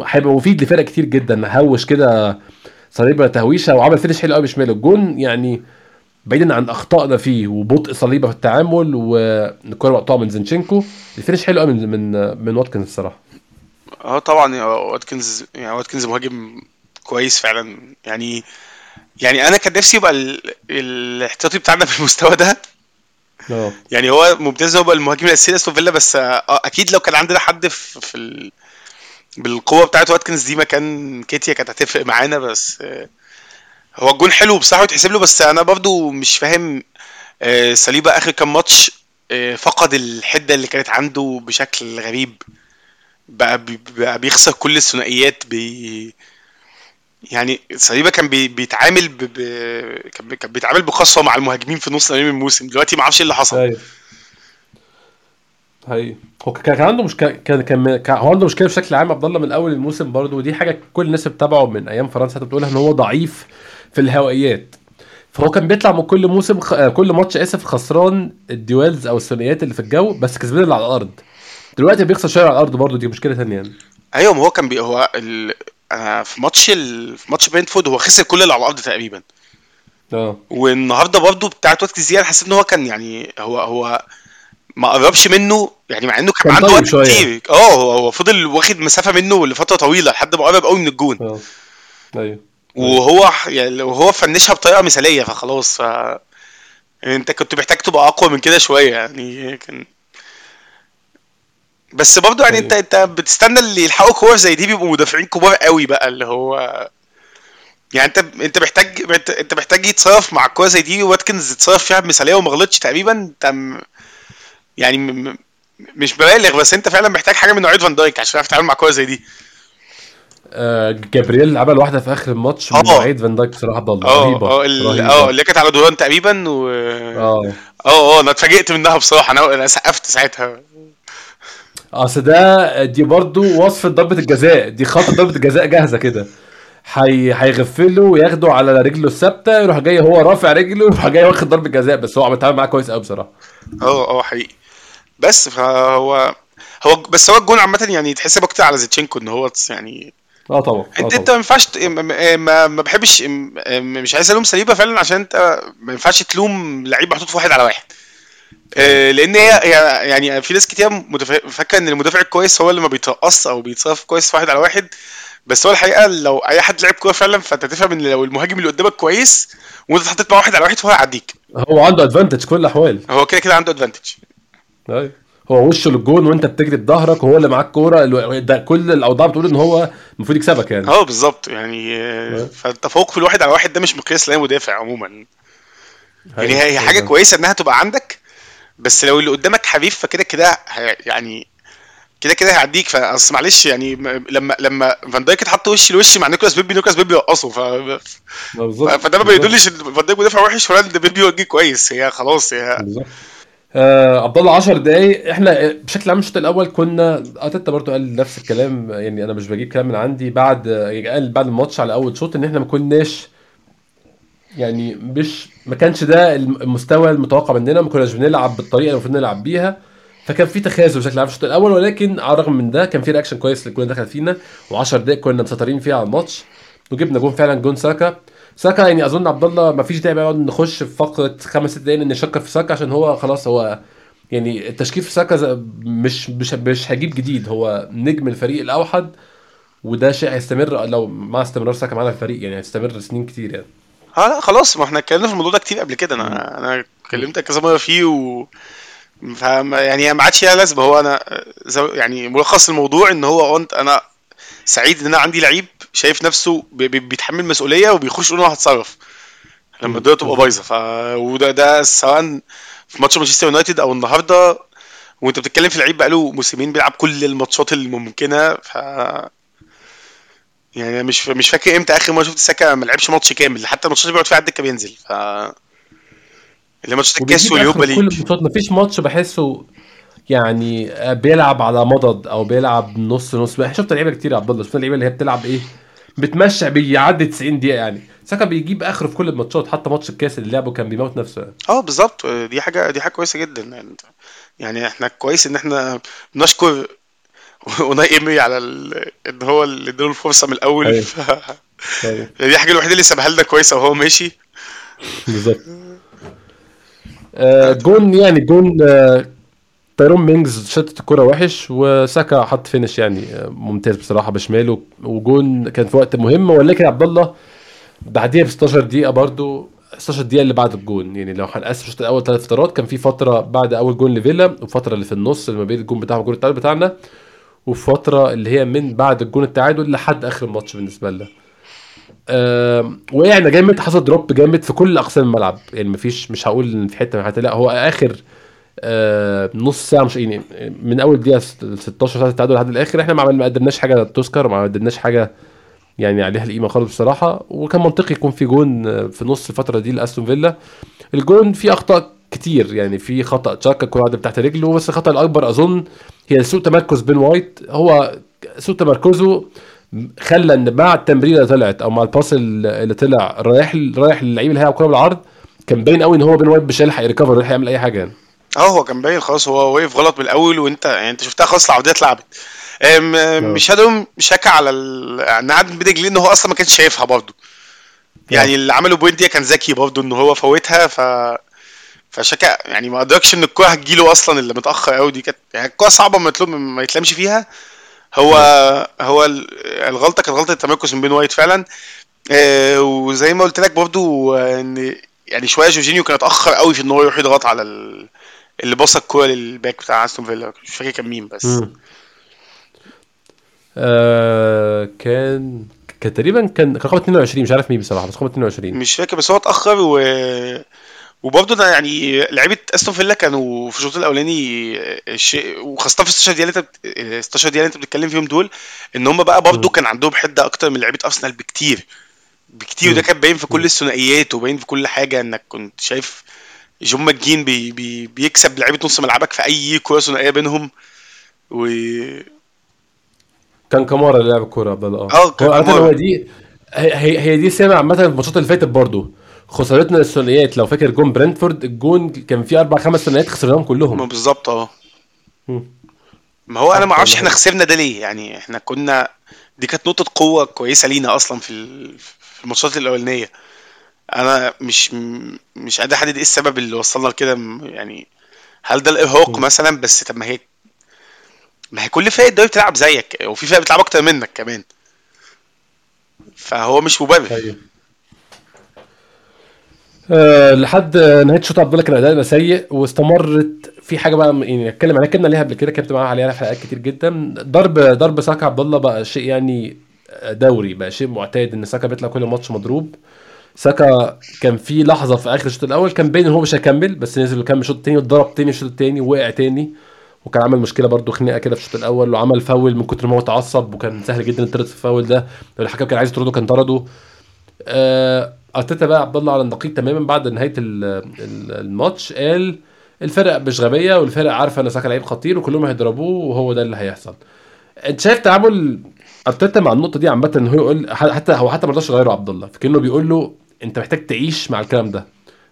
هيبقى مفيد لفرق كتير جدا. هوش كده صليبة تهويشة وعمل finish حلو قوي بشماله. الجون يعني بعيدا عن أخطائنا فيه وبطء صليبة في التعامل والكورة مقطوعة من زنشينكو ال finish حلو قوي من من من واتكنز الصراحة. آه طبعا واتكنز يعني واتكنز مهاجم كويس فعلا. يعني يعني أنا كان نفسي يبقى ال- الاحتياطي بتاعنا بالمستوى ده. آه. يعني هو ممتاز هو بقى المهاجم الأساسي لأستون فيلا بس آه أكيد لو كان عندنا حد في, في ال... بالقوة بتاعت واتكنز دي مكان كيتيا كانت هتفرق معانا بس آه هو الجون حلو بصراحة وتحسب له بس أنا برضو مش فاهم صليبا آخر كام ماتش فقد الحدة اللي كانت عنده بشكل غريب. بقى بي- بقى بيخسر كل الثنائيات بي يعني صليبا كان بي بيتعامل ب... ب... كان بي- كان بيتعامل بقسوه مع المهاجمين في نص نهائي الموسم. دلوقتي ما أعرفش إيه اللي حصل. أيوه هي هو كان عنده مشكلة كان كان هو عنده مشكلة بشكل عام عبد الله من أول الموسم برضه ودي حاجة كل الناس بتتابعه من أيام فرنسا. بتقولها إن هو ضعيف في الهوائيات. فهو كان بيطلع من كل موسم خ... كل ماتش آسف خسران ال duels أو الثنائيات اللي في الجو بس كسبان اللي على الأرض. دلوقتي بيخسر شوية على الأرض برضه دي مشكلة ثانية يعني. أيوه ما هو كان بي هو ال... أنا في ماتش ال... في ماتش برينتفورد هو خسر كل اللي على الأرض تقريبا. آه. والنهاردة برضه بتاعت دي أنا حسيت إن هو كان يعني هو هو ما قربش منه يعني مع إنه كان, كان عنده طيب وقت شوية. كتير. آه هو هو فضل واخد مسافة منه لفترة طويلة لحد ما قرب قوي من الجون. آه. أيوه. وهو يعني وهو فنشها بطريقة مثالية فخلاص ف أنت كنت محتاج تبقى أقوى من كده شوية يعني كان بس برضه يعني انت انت بتستنى اللي يلحقوا كور زي دي بيبقوا مدافعين كبار قوي بقى اللي هو يعني انت انت محتاج انت محتاج يتصرف مع كوره زي دي. واتكنز اتصرف فيها بمثالية وما غلطش تقريبا. انت م- يعني م- مش ببالغ بس انت فعلا محتاج حاجة من نوعيه فان دايك عشان تعرف تتعامل مع كوره زي دي. آه، جابرييل عمل واحدة في آخر الماتش. من نوعيه فان دايك بصراحة الله آه رهيبة آه. آه اللي كانت على دوران تقريبا و آه. آه آه أنا اتفاجئت منها بصراحة. أنا أنا سقفت ساعتها. اصل ده دي برضو وصفة ضربة الجزاء. دي خطة ضربة الجزاء جاهزة كده. هي هيغفله وياخده على رجله الثابتة يروح جاي هو رافع رجله يروح جاي واخد ضربة جزاء. بس هو عم يتعامل معاه كويس قوي بصراحة. آه آه حقيقي. بس فهو هو بس هو الجون عامة يعني يتحسب أكتر على زيتشينكو إن هو آه يعني طبعا آه انت أنت ما ينفعش ما, بحبش مش عايز ألوم سليبة فعلا عشان أنت ما ينفعش تلوم لعيب محطوط في واحد على واحد. لأن هي يعني في ناس كتير فاكرة إن المدافع الكويس هو اللي ما بيترقص أو بيتصرف كويس في واحد على واحد بس هو الحقيقة لو أي حد لعب كورة فعلا فأنت تفهم إن لو المهاجم اللي قدامك كويس وأنت اتحطيت مع واحد على واحد فهو هيعديك. هو عنده ادفانتج في كل الأحوال. هو كده كده عنده ادفانتج أيوه هو وشه للجون وأنت بتجري بظهرك وهو اللي معاك كورة ده كل الأوضاع بتقول إن هو المفروض يكسبك يعني. أه بالظبط. يعني آه، فالتفوق في الواحد على واحد ده مش مقياس لأي مدافع عموما. يعني هي حاجة. كويسة إنها تبقى عندك بس لو اللي قدامك حريف فكده كده يعني كده كده هيعديك. فاصل معلش يعني لما لما فان دايك اتحط وش لوش مع نيكولاس بيبي نيكولاس بيبي يرقصه ف... فده ما. بيدلش إن فان دايك مدافع وحش ولا إن بيبي وجه كويس. هي خلاص هي بالظبط. آه عبد الله 10 دقايق. إحنا بشكل عام الشوط الأول كنا ارتيتا برضو قال نفس الكلام يعني أنا مش بجيب كلام من عندي. بعد قال بعد الماتش على أول شوط إن إحنا ما كناش يعني مش ما كانش ده المستوى المتوقع مننا. ما كناش بنلعب بالطريقة اللي المفروض نلعب بيها. فكان في تخاذل بشكل عام في الشوط الأول ولكن على الرغم من ده كان في reaction كويس للجون اللي دخل فينا. و10 دقايق كنا مسيطرين فيها على الماتش. وجبنا جون فعلا جون ساكا. ساكا يعني أظن عبد الله ما فيش داعي بقى نخش في فقرة خمس ست دقايق نشكر في ساكا عشان هو خلاص هو يعني التشكيل في ساكا مش مش مش هجيب جديد. هو نجم الفريق الأوحد وده شيء هيستمر لو مع استمرار ساكا معانا في الفريق. يعني هيستمر سنين كتير يعني. آه لا خلاص ما إحنا اتكلمنا في الموضوع ده كتير قبل كده. أنا أنا كلمتك كذا مرة فيه و فما يعني ما عادش ليها لازمة. هو أنا يعني ملخص الموضوع إن هو أنت أنا سعيد إن أنا عندي لعيب شايف نفسه بي- بي- بيتحمل مسؤولية وبيخش يقول أنا هتصرف لما الدنيا تبقى بايظة. ف وده ده سواء في ماتش مانشستر يونايتد أو النهارده وأنت بتتكلم في لعيب بقاله موسمين بيلعب كل الماتشات الممكنة. ف يعني مش مش فاكر إمتى آخر مرة شفت ساكا ما لعبش ماتش كامل. حتى الماتشات اللي بيقعد فيها على الدكة بينزل. ف اللي ماتشات الكاس آخره في كل ليج. الماتشات. مفيش ماتش بحسه يعني بيلعب على مضض أو بيلعب نص نص. شفت لعيبة كتير يا عبد الله شفت اللعيبه اللي هي بتلعب إيه بتمشي بيعدي 90 دقيقة يعني. ساكا بيجيب آخره في كل الماتشات حتى ماتش الكاس اللي لعبه كان بيموت نفسه آه بالظبط. دي حاجة دي حاجة كويسة جدا. يعني, يعني إحنا كويس إن إحنا بنشكر أوناي إيمري على ال... إن هو اللي إداله الفرصة من الأول. أيوة. ف... أيوة. دي الحاجة الوحيدة اللي سابها لنا كويسة وهو ماشي. بالظبط. آه، جون يعني جون آه، تايرون مينجز شتت الكرة وحش وساكا حط finish يعني آه، ممتاز بصراحة بشماله. وجون كان في وقت مهم. ولكن عبد الله بعديها ب 16 دقيقة برضو 16 دقيقة اللي بعد الجون. يعني لو هنقسم الشوط الأول ثلاث فترات كان في فترة بعد أول جون لفيلا وفترة اللي في النص اللي ما بين الجون بتاعهم والجون التعادل بتاعنا. وفترة اللي هي من بعد الجون التعادل لحد آخر الماتش بالنسبة لنا. وقعنا جامد حصل drop جامد في كل أقسام الملعب. يعني مفيش مش هقول إن في حتة من حتة لا هو آخر آه، نص ساعة مش يعني من أول دقيقة 16 ساعة التعادل لحد الآخر إحنا ما ما قدمناش حاجة تذكر وما قدمناش حاجة يعني عليها القيمة خالص بصراحة. وكان منطقي يكون في جون في نص الفترة دي لأستون فيلا. الجون فيه أخطاء كتير. يعني في خطأ تشاكا الكره عدت تحت رجله بس الخطأ الأكبر أظن هي سوء تمركز بن وايت. هو سوء تمركزه خلى إن مع التمريرة اللي طلعت أو مع ال pass اللي طلع رايح رايح للعيب اللي هيلعب كورة بالعرض كان باين قوي إن هو بن وايت مش هيلحق ي recover ولا يعمل أي حاجة يعني. آه هو كان باين خلاص هو وقف غلط من الأول وأنت يعني أنت شفتها خلاص العرضيه اتلعبت. مش هلوم تشاكا على ال... إن بين رجليه إن هو أصلا ما كانش شايفها برضه. يعني اللي عمله بوينديا كان ذكي برضه إن هو فوتها ف فتشاكا يعني ما ادركش إن الكوره هتجيله أصلا اللي متأخر قوي دي كانت يعني الكوره صعبة ما يطلب ما يتلمش فيها. هو هو ال- الغلطة كانت غلطة التمركز من بن وايت فعلا. آه، وزي ما قلت لك برضه آه، إن يعني شوية جورجينيو كان اتأخر قوي في إن هو يروح يضغط على ال... اللي بص الكوره للباك بتاع أستون فيلا. مش فاكر كان مين بس. مم. آه كان كان تقريبا كان رقم 22 مش عارف مين بصراحة بس رقم 22 مش فاكر بس هو اتأخر و وبرضه ده يعني لعيبة أستون فيلا كانوا في الشوط الأولاني الشيء وخاصة في ال 16 دقيقة اللي أنت بت- ال 16 دقيقة اللي أنت بتتكلم فيهم دول إن هم بقى برضه كان عندهم حدة أكتر من لعيبة أرسنال بكتير. بكتير. وده. كان باين في كل الثنائيات وباين في كل حاجة إنك كنت شايف جون ماكجين بي بي بيكسب لعيبة نص ملعبك في أي كوره ثنائية بينهم. و كان كامارا اللي لعب الكوره عبد الله آه، كان هو دي هي هي- هي دي سمة عامة في الماتشات اللي فاتت برضه. خسارتنا للثنائيات لو فاكر جون برنتفورد الجون كان فيه أربع خمس ثنائيات خسرناهم ما كلهم بالظبط آه. ما هو أنا ما أعرفش. إحنا خسرنا ده ليه؟ يعني إحنا كنا دي كانت نقطة قوة كويسة لينا أصلا في ال- في الماتشات الأولانية. أنا مش مش قادر أحدد إيه السبب اللي وصلنا لكده يعني هل ده الإرهاق مثلا؟ بس طب ما هي ما هي كل فرقة الدوري بتلعب زيك وفي فرق بتلعب أكتر منك كمان. فهو مش مبرر. أيوه أه لحد نهاية الشوط عبد الله كان ادائنا سيء واستمرت في حاجة بقى يعني نتكلم عليها اتكلمنا عليها قبل كده كانت معاها عليها حلقات كتير جدا. ضرب ضرب ساكا عبد الله بقى شيء يعني دوري بقى شيء معتاد إن ساكا بيطلع كل ماتش مضروب. ساكا كان في لحظة في آخر الشوط الأول كان باين إن هو مش هيكمل بس نزل وكمل الشوط الثاني واتضرب تاني الشوط الثاني ووقع تاني وكان عمل مشكلة برضو خناقة كده في الشوط الأول وعمل فاول من كتر ما هو اتعصب وكان سهل جدا يطرد في الفاول ده. لو الحكم كان عايز يطرده كان طرده. آه، أرتيتا بقى عبد الله على النقيض تماما بعد نهاية ال- ال- الماتش. قال الفرق مش غبية والفرق عارفة إن ساكا لعيب خطير وكلهم هيضربوه وهو ده اللي هيحصل. أنت شايف تعامل أرتيتا مع النقطة دي عامة إن هو يقول حتى هو حتى ما رضاش يغيره عبد الله فكانه بيقول له أنت محتاج تعيش مع الكلام ده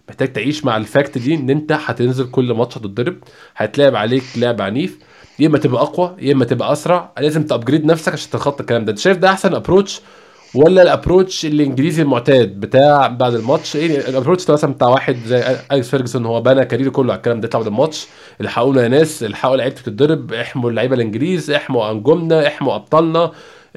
محتاج تعيش مع ال fact دي إن أنت هتنزل كل ماتش هتتضرب هتلعب عليك لعب عنيف يا إما تبقى أقوى يا إما تبقى أسرع لازم ت upgrade نفسك عشان تتخطى الكلام ده. أنت شايف ده أحسن approach ولا ال approach الإنجليزي المعتاد بتاع بعد الماتش؟ إيه ال approach ده مثلا بتاع واحد زي أليكس فيرجسون هو بنى career ه كله على الكلام ده يطلع بعد الماتش. الحقونا يا ناس الحقوا لعيبه بتتضرب. احموا اللعيبة الإنجليز احموا نجومنا احموا أبطالنا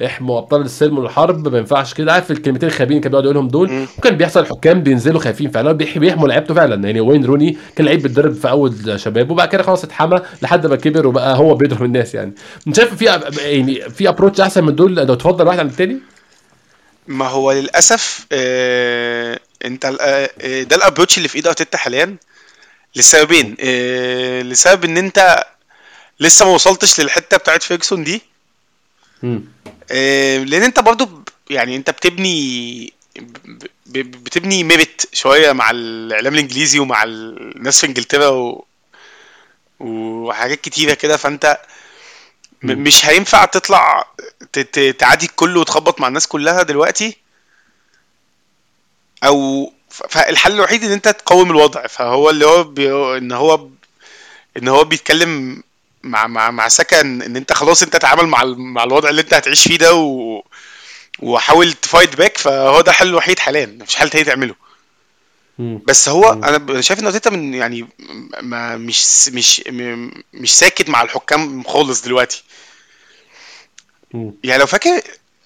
احموا أبطال السلم والحرب. ما ينفعش كده. عارف الكلمتين الخايبين كان بيقعد يقولهم دول؟ وكان بيحصل الحكام بينزلوا خايفين فعلا. بيح- بيحموا لعيبته فعلا. يعني وين روني؟ كان لعيب بيتضرب في أول شبابه وبعد كده خلاص اتحمى لحد ما كبر وبقى هو بيضرب الناس يعني. أنت شايف في يعني في approach أحسن من دول؟ لو تفضل واحد عن التاني. ما هو للأسف آه انت ال- آه آه، ده ال approach اللي في إيد أرتيتا حاليا. لسببين آه لسبب إن انت لسه ما وصلتش للحتة بتاعت فيرجسون دي. آه لأن انت برضو يعني انت بتبني بتبني ميبت شوية مع الإعلام الإنجليزي ومع الناس في إنجلترا و وحاجات كتيرة كده. فانت مش هينفع تطلع ت- ت- تعادي الكل وتخبط مع الناس كلها دلوقتي؟ أو فالحل الوحيد إن أنت تقوم الوضع فهو اللي هو بي... إن هو إن هو بيتكلم مع مع مع ساكا إن أنت خلاص أنت تعامل مع ال- مع الوضع اللي أنت هتعيش فيه ده و... وحاول تـ fight back فهو ده الحل الوحيد حاليا مفيش حل تاني تعمله. مم. بس هو أنا شايف إن أرتيتا من يعني ما مش مش مش ساكت مع الحكام خالص دلوقتي مم. يعني لو فاكر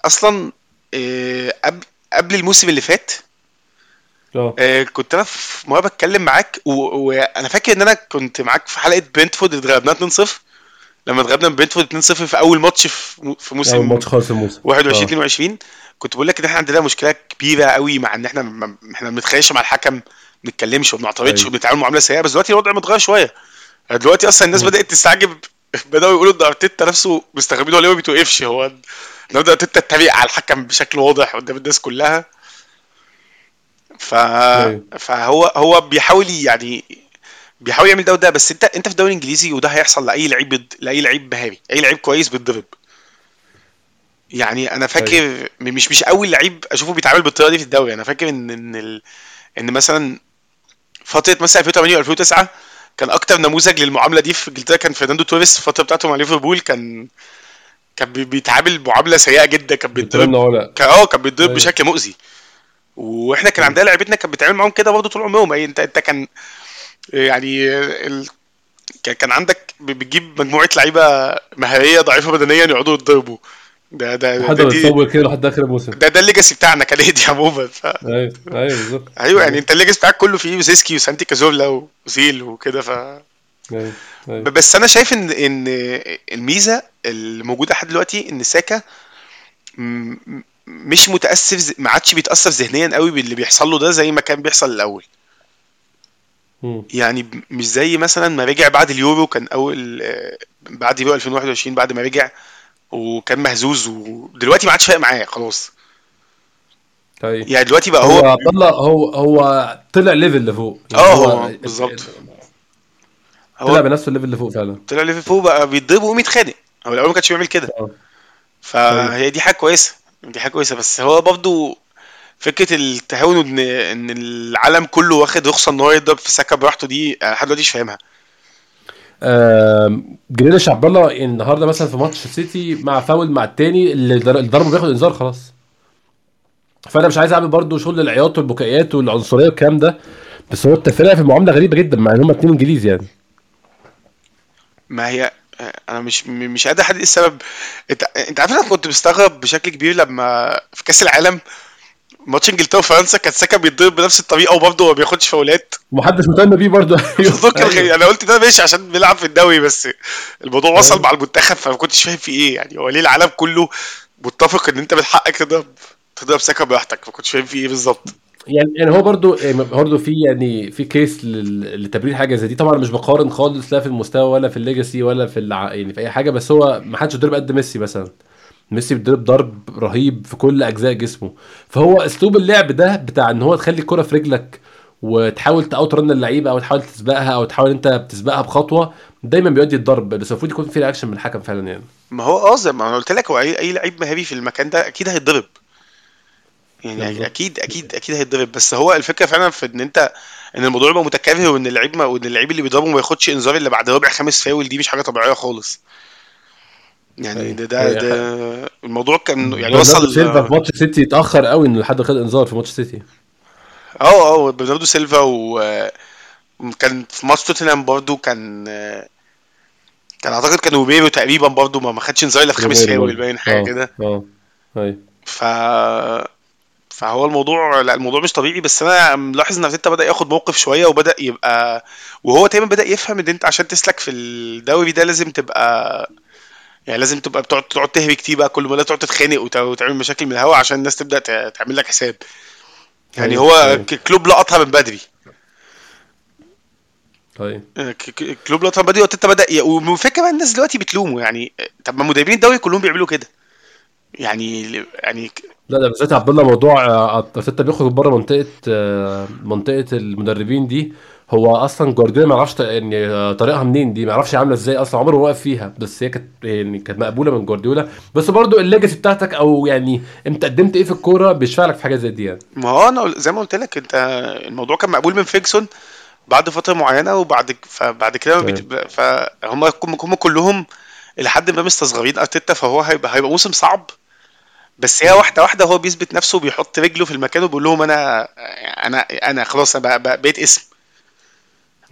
أصلا آه، قبل الموسم اللي فات آه آه، كنت أنا في مرة بتكلم معاك وأنا فاكر إن أنا كنت معاك في حلقة برنتفورد اللي اتغلبنا 2-0 لما اتغلبنا من برنتفورد 2-0 في أول ماتش في مو- في أول موسم ماتش خالص الموسم 21 آه. 22 كنت بقول لك إن إحنا عندنا مشكلة كبيرة قوي مع إن إحنا ما- إحنا ما بنتخانقش مع الحكم ما بنتكلمش وما بنعترضش. وبنتعامل معاملة سيئة بس دلوقتي الوضع متغير شوية دلوقتي أصلا الناس. بدأت تستعجب بدأوا يقولوا إن أرتيتا نفسه مستغربين هو ليه ما بيتوقفش هو النهارده أرتيتا اتريق على الحكم بشكل واضح قدام الناس كلها ف... أيوة. فهو هو بيحاول يعني بيحاول يعمل ده وده بس انت أنت في الدوري الإنجليزي وده هيحصل لأي لعيب. لأي لعيب مهاري أي لعيب كويس بيتضرب يعني أنا فاكر مش مش أول لعيب أشوفه بيتعامل بالطريقة دي في الدوري. أنا فاكر إن إن ال... إن مثلا فترة مثلا 2008 و 2009 كان أكتر نموذج للمعاملة دي في إنجلترا كان فرناندو توريس. الفترة بتاعته مع ليفربول كان كان بي- بيتعامل معاملة سيئة جدا. كان بيتضرب كان آه كان بيتضرب أيوة. بشكل مؤذي. وإحنا كان عندنا لعيبتنا كانت بتتعامل معاهم كده برضه طول عمرهم. أي انت أنت كان يعني ال... كان عندك بتجيب مجموعة لعيبة مهارية ضعيفة بدنيا يقعدوا يتضربوا. ده ده لحد ده, ما يتصور كده لحد آخر الموسم. ده, ده ال legacy بتاعنا كنادي عموما ف... أيوه أيوه بالظبط. أيوه يعني أنت ال legacy بتاعك كله فيه روزيسكي وسانتي كازولا وأوزيل وكده ف أيوه أيوه. بس أنا شايف ان إن الميزة اللي موجودة لحد دلوقتي إن ساكا مش متاثر ما عادش بيتأثر ذهنيا قوي باللي بيحصل له ده زي ما كان بيحصل الأول. يعني مش زي مثلا ما رجع بعد اليورو كان اول بعد يورو 2021 بعد ما رجع وكان مهزوز ودلوقتي ما عادش فارق معاه خلاص. طيب. يعني دلوقتي بقى هو هو الله هو هو طلع level لفوق. يعني آه هو بالظبط. طلع هو بنفس ال level لفوق فعلا. طلع level بقى بيتضرب ويقوم يتخانق. هو الأول ما كانش بيعمل كده. آه. فهي دي حاجة كويسة. دي حاجة كويسة. بس هو برضو فكرة التهاون ان إن العالم كله واخد رخصة إن هو يضرب في ساكا براحته دي أنا لحد دلوقتي مش فاهمها. جريليش عبد الله النهارده مثلا في ماتش السيتي مع فاول مع التاني اللي ضربه بياخد انذار خلاص. فأنا مش عايز أعمل برضو شغل العياط والبكائيات والعنصرية والكلام ده بس هو التفرقة في المعامله غريبة جدا مع إن هم اتنين إنجليز يعني. ما هي أنا مش مش قادر أحدد إيه السبب. إنت إنت عارف أنا كنت مستغرب بشكل كبير لما في كأس العالم ماتش انجلترا وفرنسا كان ساكا بيتضرب بنفس الطريقة وبرضه ما بياخدش فاولات. ومحدش مهتم بيه كان غريب. أنا قلت ده ماشي عشان بيلعب في الدوري بس. الموضوع وصل أيوة. مع المنتخب فما كنتش فاهم في إيه. يعني هو ليه العالم كله متفق إن أنت من حقك تضرب تضرب ساكا براحتك. ما كنتش فاهم في إيه بالظبط. يعني يعني هو برضو يعني برضو في يعني في case لتبرير حاجة زي دي. طبعا مش بقارن خالص لا في المستوى ولا في ال legacy ولا في الع... يعني في أي حاجة بس هو ما حدش ضرب قد ميسي مثلا. ميسي بيضرب ضرب رهيب في كل أجزاء جسمه. فهو أسلوب اللعب ده بتاع إن هو تخلي الكرة في رجلك وتحاول ت outrun اللعيبة أو تحاول تسبقها أو تحاول أنت بتسبقها بخطوة دايما بيؤدي الضرب بس المفروض يكون في reaction من الحكم فعلا يعني. ما هو آه زي ما أنا قلت لك هو أي أي لعيب مهاري في المكان ده أكيد هيتضرب. يعني بالظبط. أكيد أكيد أكيد هيتضرب. بس هو الفكرة فعلا في إن أنت إن الموضوع يبقى متكرر وإن اللعيب وإن اللعيب اللي بيضربه ما ياخدش إنذار إلا بعد ربع خامس فاول دي مش حاجة طبيعية خالص. يعني. ده ده. ده الموضوع كان يعني وصل سيلفا في ماتش سيتي اتأخر قوي إن حد خد إنذار في ماتش سيتي أه أه برناردو سيلفا وكان في ماتش توتنهام برضو كان كان أعتقد كان روميرو تقريبا برضو ما ما خدش إنذار إلا في روبيرو فاول. باين حاجة أه كده أه أيوه ف فهو الموضوع لا الموضوع مش طبيعي بس أنا ملاحظ إن أرتيتا بدأ ياخد موقف شوية وبدأ يبقى وهو تقريبا بدأ يفهم إن أنت عشان تسلك في الدوري ده لازم تبقى يعني لازم تبقى بتقعد تقعد تهري كتير بقى كل ما تقعد تتخانق وت- وتعمل مشاكل من الهوا عشان الناس تبدأ تعمل لك حساب يعني أيوة، هو أيوة. كلوب لقطها من بدري طيب ك- كلوب لقطها من بدري وارتيتا بدأ. وفكره بقى الناس دلوقتي بتلومه يعني طب ما مدربين الدوري كلهم بيعملوا كده يعني يعني لا ده بالذات عبد الله موضوع آه، ارتيتا بيخرج بره منطقة آه، منطقة المدربين دي هو أصلا جوارديولا ما يعرفش يعني آه، طريقها منين دي ما يعرفش عاملة إزاي أصلا عمره ما وقف فيها بس هي كانت يعني كانت مقبولة من جوارديولا. بس برضو الليجاسي بتاعتك أو يعني أنت قدمت إيه في الكورة بيشفع لك في حاجة زي دي يعني؟ ما هو أنا زي ما قلت لك أنت الموضوع كان مقبول من فيكسون بعد فترة معينة وبعد فبعد كده ما بيت- فهم هم كلهم إلى حد ما مستصغرين أرتيتا فهو هيبقى هيبقى موسم صعب. بس هي واحدة واحدة هو بيثبت نفسه وبيحط رجله في المكان وبيقول لهم أنا أنا أنا خلاص أنا بقيت اسم.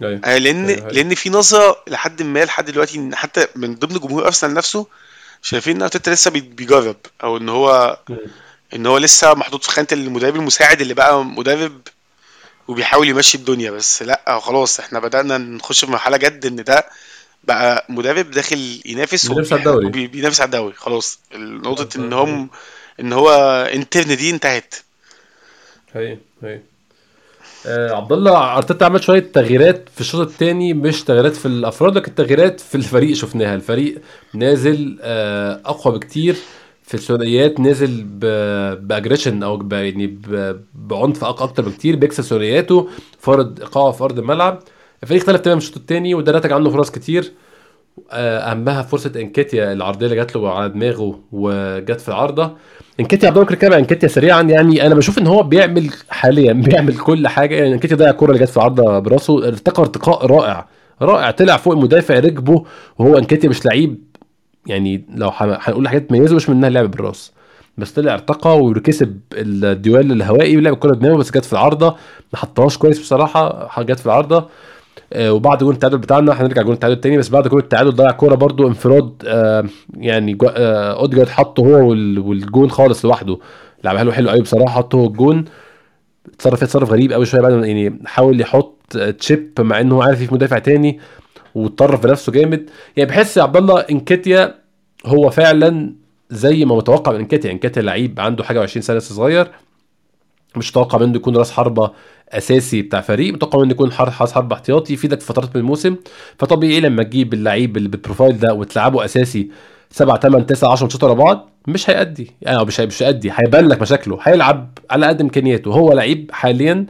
أيوه. آه، لأن أيوة، أيوة. لأن في نظرة لحد ما لحد دلوقتي إن حتى من ضمن جمهور أرسنال نفسه شايفين إن أرتيتا لسه بي- بيجرب أو إن هو إن هو لسه محطوط في خانة المدرب المساعد اللي بقى مدرب وبيحاول يمشي الدنيا. بس لأ خلاص إحنا بدأنا نخش في مرحلة جد إن ده بقى مدرب داخل ينافس بينافس على الدوري. بينافس على الدوري. خلاص نقطة إن آه، هم إن هو إنترن دي انتهت. هي هي آه عبد الله أرتيتا عمل شوية تغييرات في الشوط الثاني مش تغييرات في الافراد لكن تغييرات في الفريق شفناها. الفريق نازل آه أقوى بكتير في الثنائيات نازل بأجريشن أو يعني بعنف أكتر بكتير بيكسب ثنائياته فرض ايقاعه في ارض الملعب الفريق اختلف تماما الشوط الثاني وده نتج عنه فرص كتير. أهمها فرصة إنكيتيا العرضية اللي جات له على دماغه وجت في العارضة. إنكيتيا عبد الله عن إنكيتيا سريعا يعني أنا بشوف إن هو بيعمل حاليا بيعمل كل حاجة. يعني إنكيتيا ضيع الكوره اللي جت في العارضة براسه. ارتقى ارتقاء رائع رائع طلع فوق المدافع ركبه وهو إنكيتيا مش لعيب. يعني لو هنقول حاجات تميزه مش منها اللعب بالراس. بس طلع ارتقى وكسب الديوال الهوائي ولعب الكوره بدماغه بس جت في العارضة. ما حطهاش كويس بصراحة جت في العارضة. آه، وبعد جول التعادل بتاعنا هنرجع جول التعادل تاني بس بعد جول التعادل ضيع كورة برضو انفراد آه، يعني آه، أوديجارد حطه هو وال- والجون خالص لوحده. لعبها له حلو قوي بصراحة حطه هو الجون. اتصرف تصرف غريب قوي شوية بعد يعني حاول يحط آه، chip مع إنه عارف في مدافع تاني واتطرف بنفسه جامد. يعني بحس يا عبد الله إنكيتيا هو فعلا زي ما متوقع من إنكيتيا. إنكيتيا لعيب عنده حاجة و20 سنة لسه صغير. مش متوقع منه يكون راس حربة أساسي بتاع فريق متوقع منه يكون راس حربة احتياطي يفيدك في فترات من الموسم. فطبيعي لما تجيب اللعيب اللي بال profile ده وتلعبه أساسي 7 8 9 10 ماتشات ورا بعض مش هيأدي. يعني مش هي- مش هيأدي هيبان لك مشاكله هيلعب على قد إمكانياته. هو لعيب حاليا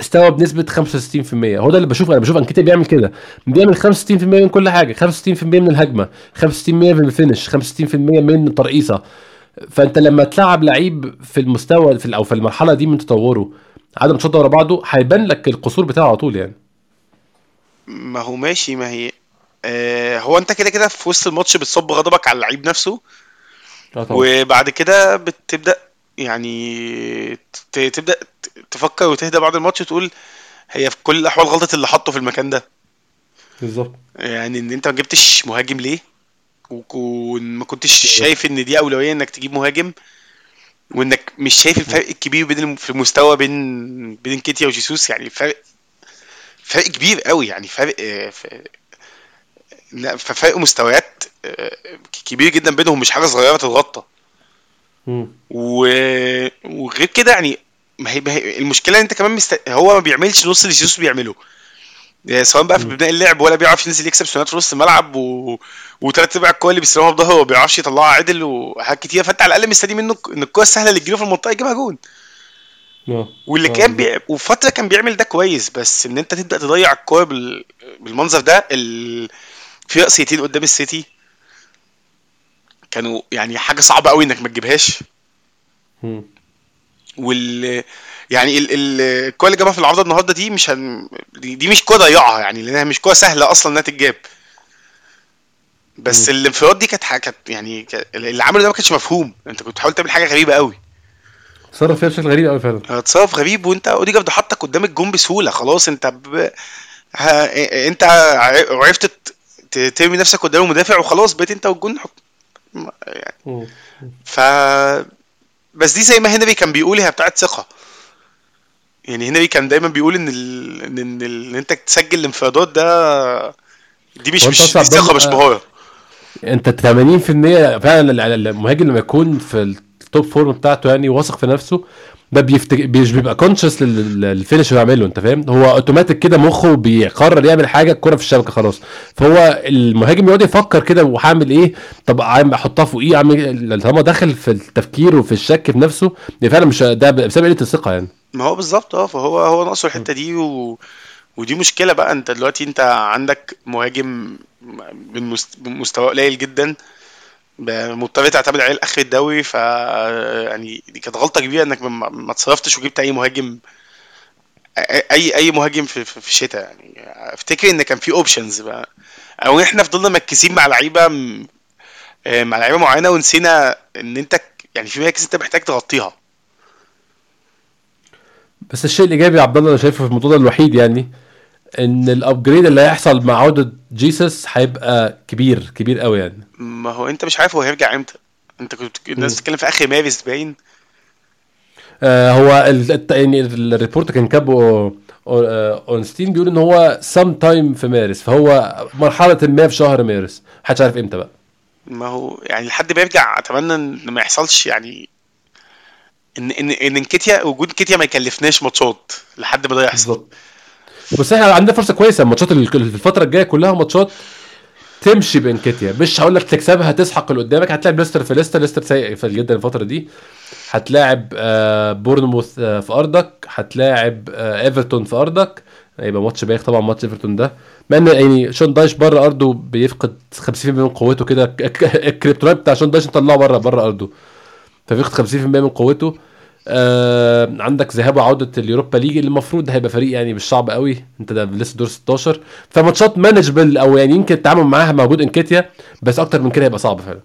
استوى بنسبه 65% هو ده اللي بشوفه أنا بشوف إنكيتيا بيعمل كده. بيعمل 65% من كل حاجة 65% من الهجمة 65% من ال finish 65% من الترقيصه فانت لما تلعب لعيب في المستوى في أو في المرحلة دي من تطوره عدم ماتشات ورا بعضه هيبان لك القصور بتاعه على طول يعني. ما هو ماشي ما هي آه هو انت كده كده في وسط الماتش بتصب غضبك على اللعيب نفسه. وبعد كده بتبدأ يعني ت- تبدأ ت- تفكر وتهدى بعد الماتش وتقول هي في كل الأحوال غلطة اللي حطه في المكان ده. بالظبط. يعني إن أنت ما جبتش مهاجم ليه؟ وما كنتش شايف إن دي أولوية إنك تجيب مهاجم وإنك مش شايف الفرق الكبير بين في المستوى بين بين كيتيا وجيسوس. يعني فرق فرق كبير قوي. يعني فرق ففرق مستويات آه، كبير جدا بينهم. مش حاجة صغيرة تتغطى. و... وغير كده يعني ما هي, المشكلة إن أنت كمان مست... هو ما بيعملش نص اللي جيسوس بيعمله. يعني سواء بقى في. بناء اللعب ولا بيعرف ينزل يكسب ثنائيات في نص الملعب و... وثلاث أرباع الكوره اللي بيستلمها بظهره ما بيعرفش يطلعها عدل وحاجات كتير فأنت على الأقل مستني منه إن الكوره السهلة اللي تجيله في المنطقة يجيبها جون واللي كان. بي... وفترة كان بيعمل ده كويس بس إن أنت تبدأ تضيع الكورة بال... بالمنظر ده ال... في رأسيتين قدام السيتي كانوا يعني حاجة صعبة قوي إنك ما تجيبهاش. وال يعني ال ال الكوره اللي جابها في العارضه النهارده دي مش هن... دي, مش كوره ضيعها يعني لأنها مش كوره سهلة أصلا إنها تتجاب. بس. الانفراد دي كانت كانت يعني اللي عمله ده ما كانش مفهوم. أنت كنت بتحاول تعمل حاجة غريبة قوي تصرف فيها بشكل غريب قوي فعلا. تصرف غريب وأنت اوديجارد حطك قدام الجون بسهولة. خلاص أنت ب... ها... أنت عرفت ترمي نفسك قدام المدافع وخلاص بقيت أنت والجون حط... يعني. ف بس دي زي ما هنري كان بيقول هي بتاعت ثقة. يعني هنري كان دايما بيقول إن ال... إن ان, ال... إن أنت تسجل الانفرادات ده دي مش مش دي عبد مش مهارة أنت 80% فعلا ال- ال- المهاجم لما يكون في ال top form بتاعته يعني واثق في نفسه ده بيفتك... مش بيبقى conscious لل finish اللي بيعمله انت فاهم؟ هو اوتوماتيك كده مخه بيقرر يعمل حاجة الكره في الشبكة خلاص. فهو المهاجم يقعد يفكر كده وهعمل إيه؟ طب أحطها فوقيه أعمل طالما داخل في التفكير وفي الشك في نفسه. دي فعلا مش ده بسبب قلة الثقة يعني. ما هو بالظبط آه فهو هو ناقصه الحتة دي و... ودي مشكلة بقى. أنت دلوقتي أنت عندك مهاجم بمستوى قليل جدا. مضطر تعتمد عليه لاخر الدوري ف يعني دي كانت غلطة كبيرة إنك ما اتصرفتش وجبت أي مهاجم اي اي مهاجم في في الشتاء. يعني افتكر إن كان في options بقى. أو إحنا فضلنا مركزين مع لعيبة مع لعيبة معينة ونسينا إن أنت يعني في مراكز أنت محتاج تغطيها. بس الشيء الإيجابي يا عبد الله أنا شايفه في الموضوع ده الوحيد يعني. إن ال upgrade اللي هيحصل مع عودة جيسس هيبقى كبير كبير قوي يعني. ما هو أنت مش عارف هو هيرجع إمتى. أنت كنت الناس بتتكلم في آخر مارس باين. آه هو يعني ال report كان كاتبه أورنستين بيقول إن هو sometime في مارس فهو مرحلة ما في شهر مارس. محدش عارف إمتى بقى. ما هو يعني لحد ما يرجع أتمنى إن ما يحصلش يعني ان ان إنكيتيا وجود كيتيا ما يكلفناش ماتشات لحد ما ده يحصل. بالظبط. بس إحنا عندنا فرصة كويسة. الماتشات الفترة الجاية كلها ماتشات تمشي بإنكيتيا. مش هقول لك تكسبها تسحق اللي قدامك. هتلاعب ليستر في ليستر. ليستر سيء جدا الفترة دي. هتلاعب آه بورنموث آه في أرضك. هتلاعب آه إيفرتون في أرضك. هيبقى ماتش بايخ طبعا ماتش إيفرتون ده. مع إن يعني شون دايش بره أرضه بيفقد 50% من قوته كده. ال kryptonite بتاع شون دايش طلعه بره بره أرضه. فبيفقد 50% من قوته. آه عندك ذهاب وعودة اليوروبا ليج اللي المفروض هيبقى فريق يعني مش صعب قوي. انت ده لسه دور 16 فماتشات manageable أو يعني يمكن التعامل معاها بوجود إنكيتيا بس أكتر من كده هيبقى صعب فعلا.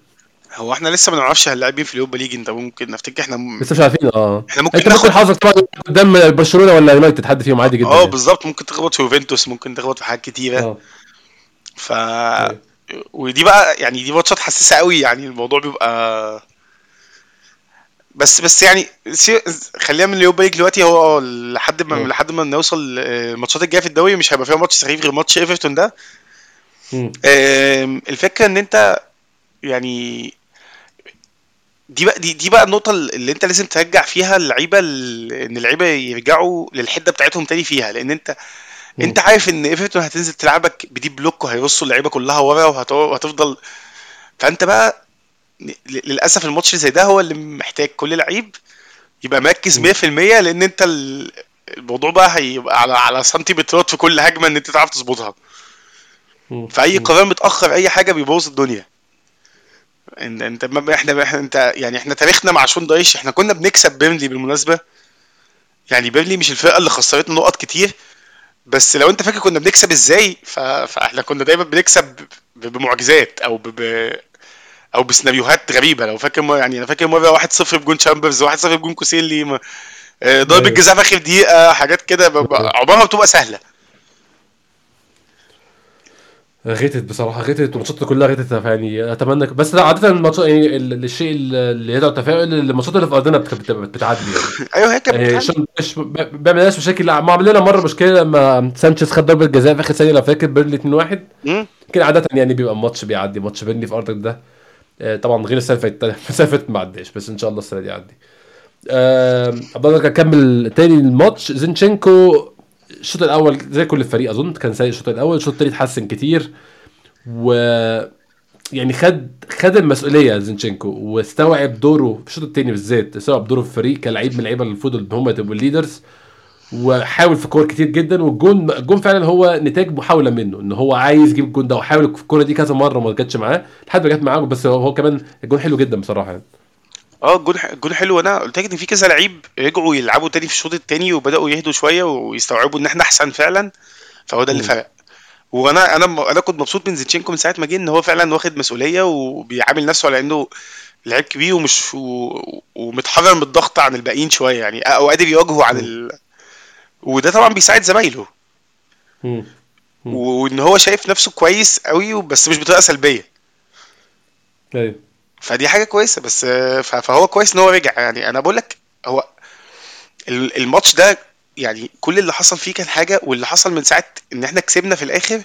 هو إحنا لسه ما نعرفش هنلاعب مين في اليوروبا ليج أنت ممكن نفتكر إحنا م... لسه مش عارفين آه. إحنا ممكن أنت ممكن حظك طبعا قدام برشلونة ولا يونايتد حد فيهم عادي جدا آه يعني. بالظبط. ممكن تخبط في يوفنتوس ممكن تخبط في حاجات كتيرة. آه. ف. ودي بقى يعني دي ماتشات حساسة قوي يعني الموضوع بيبقى بس بس يعني خلينا من اليوروبا ليج دلوقتي. هو لحد ما لحد ما نوصل الماتشات الجاية في الدوري مش هيبقى فيها ماتش سخيف غير ماتش إيفرتون ده. الفكرة إن أنت يعني دي بقى دي, دي بقى النقطة اللي أنت لازم ترجع فيها اللعيبة إن اللعيبة يرجعوا للحدة بتاعتهم تاني فيها. لأن أنت مم. أنت عارف إن إيفرتون هتنزل تلعبك بدي بلوك وهيرصوا اللعيبة كلها ورا وهتفضل. فأنت بقى للأسف الماتش اللي زي ده هو اللي محتاج كل لعيب يبقى مركز 100% لأن أنت الموضوع بقى هيبقى على على سنتيمترات في كل هجمة إن أنت تعرف تظبطها. فأي قرار متأخر أي حاجة بيبوظ الدنيا. انت أنت ما إحنا إحنا أنت يعني إحنا تاريخنا مع شون دايش إحنا كنا بنكسب بيرنلي بالمناسبة. يعني بيرنلي مش الفرقة اللي خسرتنا نقط كتير بس لو أنت فاكر كنا بنكسب إزاي فإحنا كنا دايما بنكسب بمعجزات أو ب... أو بسيناريوهات غريبة. لو فاكر يعني أنا فاكر مرة 1-0 بجون تشامبرز 1-0 بجون كوسيلني ضربة جزاء في آخر دقيقة حاجات كده. عمرها بتبقى سهلة. غتتة بصراحة غتتة الماتشات كلها غتتة يعني أتمنى بس لا عادة الماتشات يعني الشيء اللي يدعو التفاؤل الماتشات اللي في أرضنا بتعدي يعني. أيوه هي كانت يعني بيعمل لنا مشاكل. ما عمل لنا مرة مشكلة لما سانشيز خد ضربة جزاء في آخر ثانية. لو فاكر بيرنلي 2-1 كده عادة يعني بيبقى الماتش بيعدي ماتش بيرنلي في أرضك ده. طبعا غير السنة اللي فاتت السنة اللي فاتت ما عداش بس إن شاء الله السنة دي يعدي عبد الله اكمل تاني الماتش. زينشينكو الشوط الأول زي كل الفريق أظن كان سيء الشوط الأول الشوط الثاني اتحسن كتير و يعني خد خد المسؤولية زينشينكو واستوعب دوره في الشوط الثاني بالذات استوعب دوره في الفريق كلاعب من اللعيبة المفروض إن هم يبقوا ال leaders وحاول في كور كتير جدا والجون الجون فعلا هو نتاج محاولة منه إن هو عايز يجيب الجون ده وحاول في الكورة دي كذا مرة وما جاتش معاه لحد ما جت معاه بس هو كمان الجون حلو جدا بصراحة يعني. آه الجون الجون حلو. أنا قلت لك إن في كذا لعيب رجعوا يلعبوا تاني في الشوط التاني وبدأوا يهدوا شوية ويستوعبوا إن إحنا أحسن فعلا فهو ده اللي فرق. وأنا أنا أنا كنت مبسوط من زيتشينكو من ساعة ما جه إن هو فعلا واخد مسؤولية وبيعامل نفسه على إنه لعيب كبير ومش و... ومتحرر من الضغط عن الباقيين شوية يعني أو قادر يواجهه عن ال... وده طبعا بيساعد زمايله. وإن هو شايف نفسه كويس قوي بس مش بطريقة سلبية. أيوه فدي حاجة كويسة بس فهو كويس إن هو رجع. يعني أنا بقول لك هو الماتش ده يعني كل اللي حصل فيه كان حاجة واللي حصل من ساعة إن إحنا كسبنا في الآخر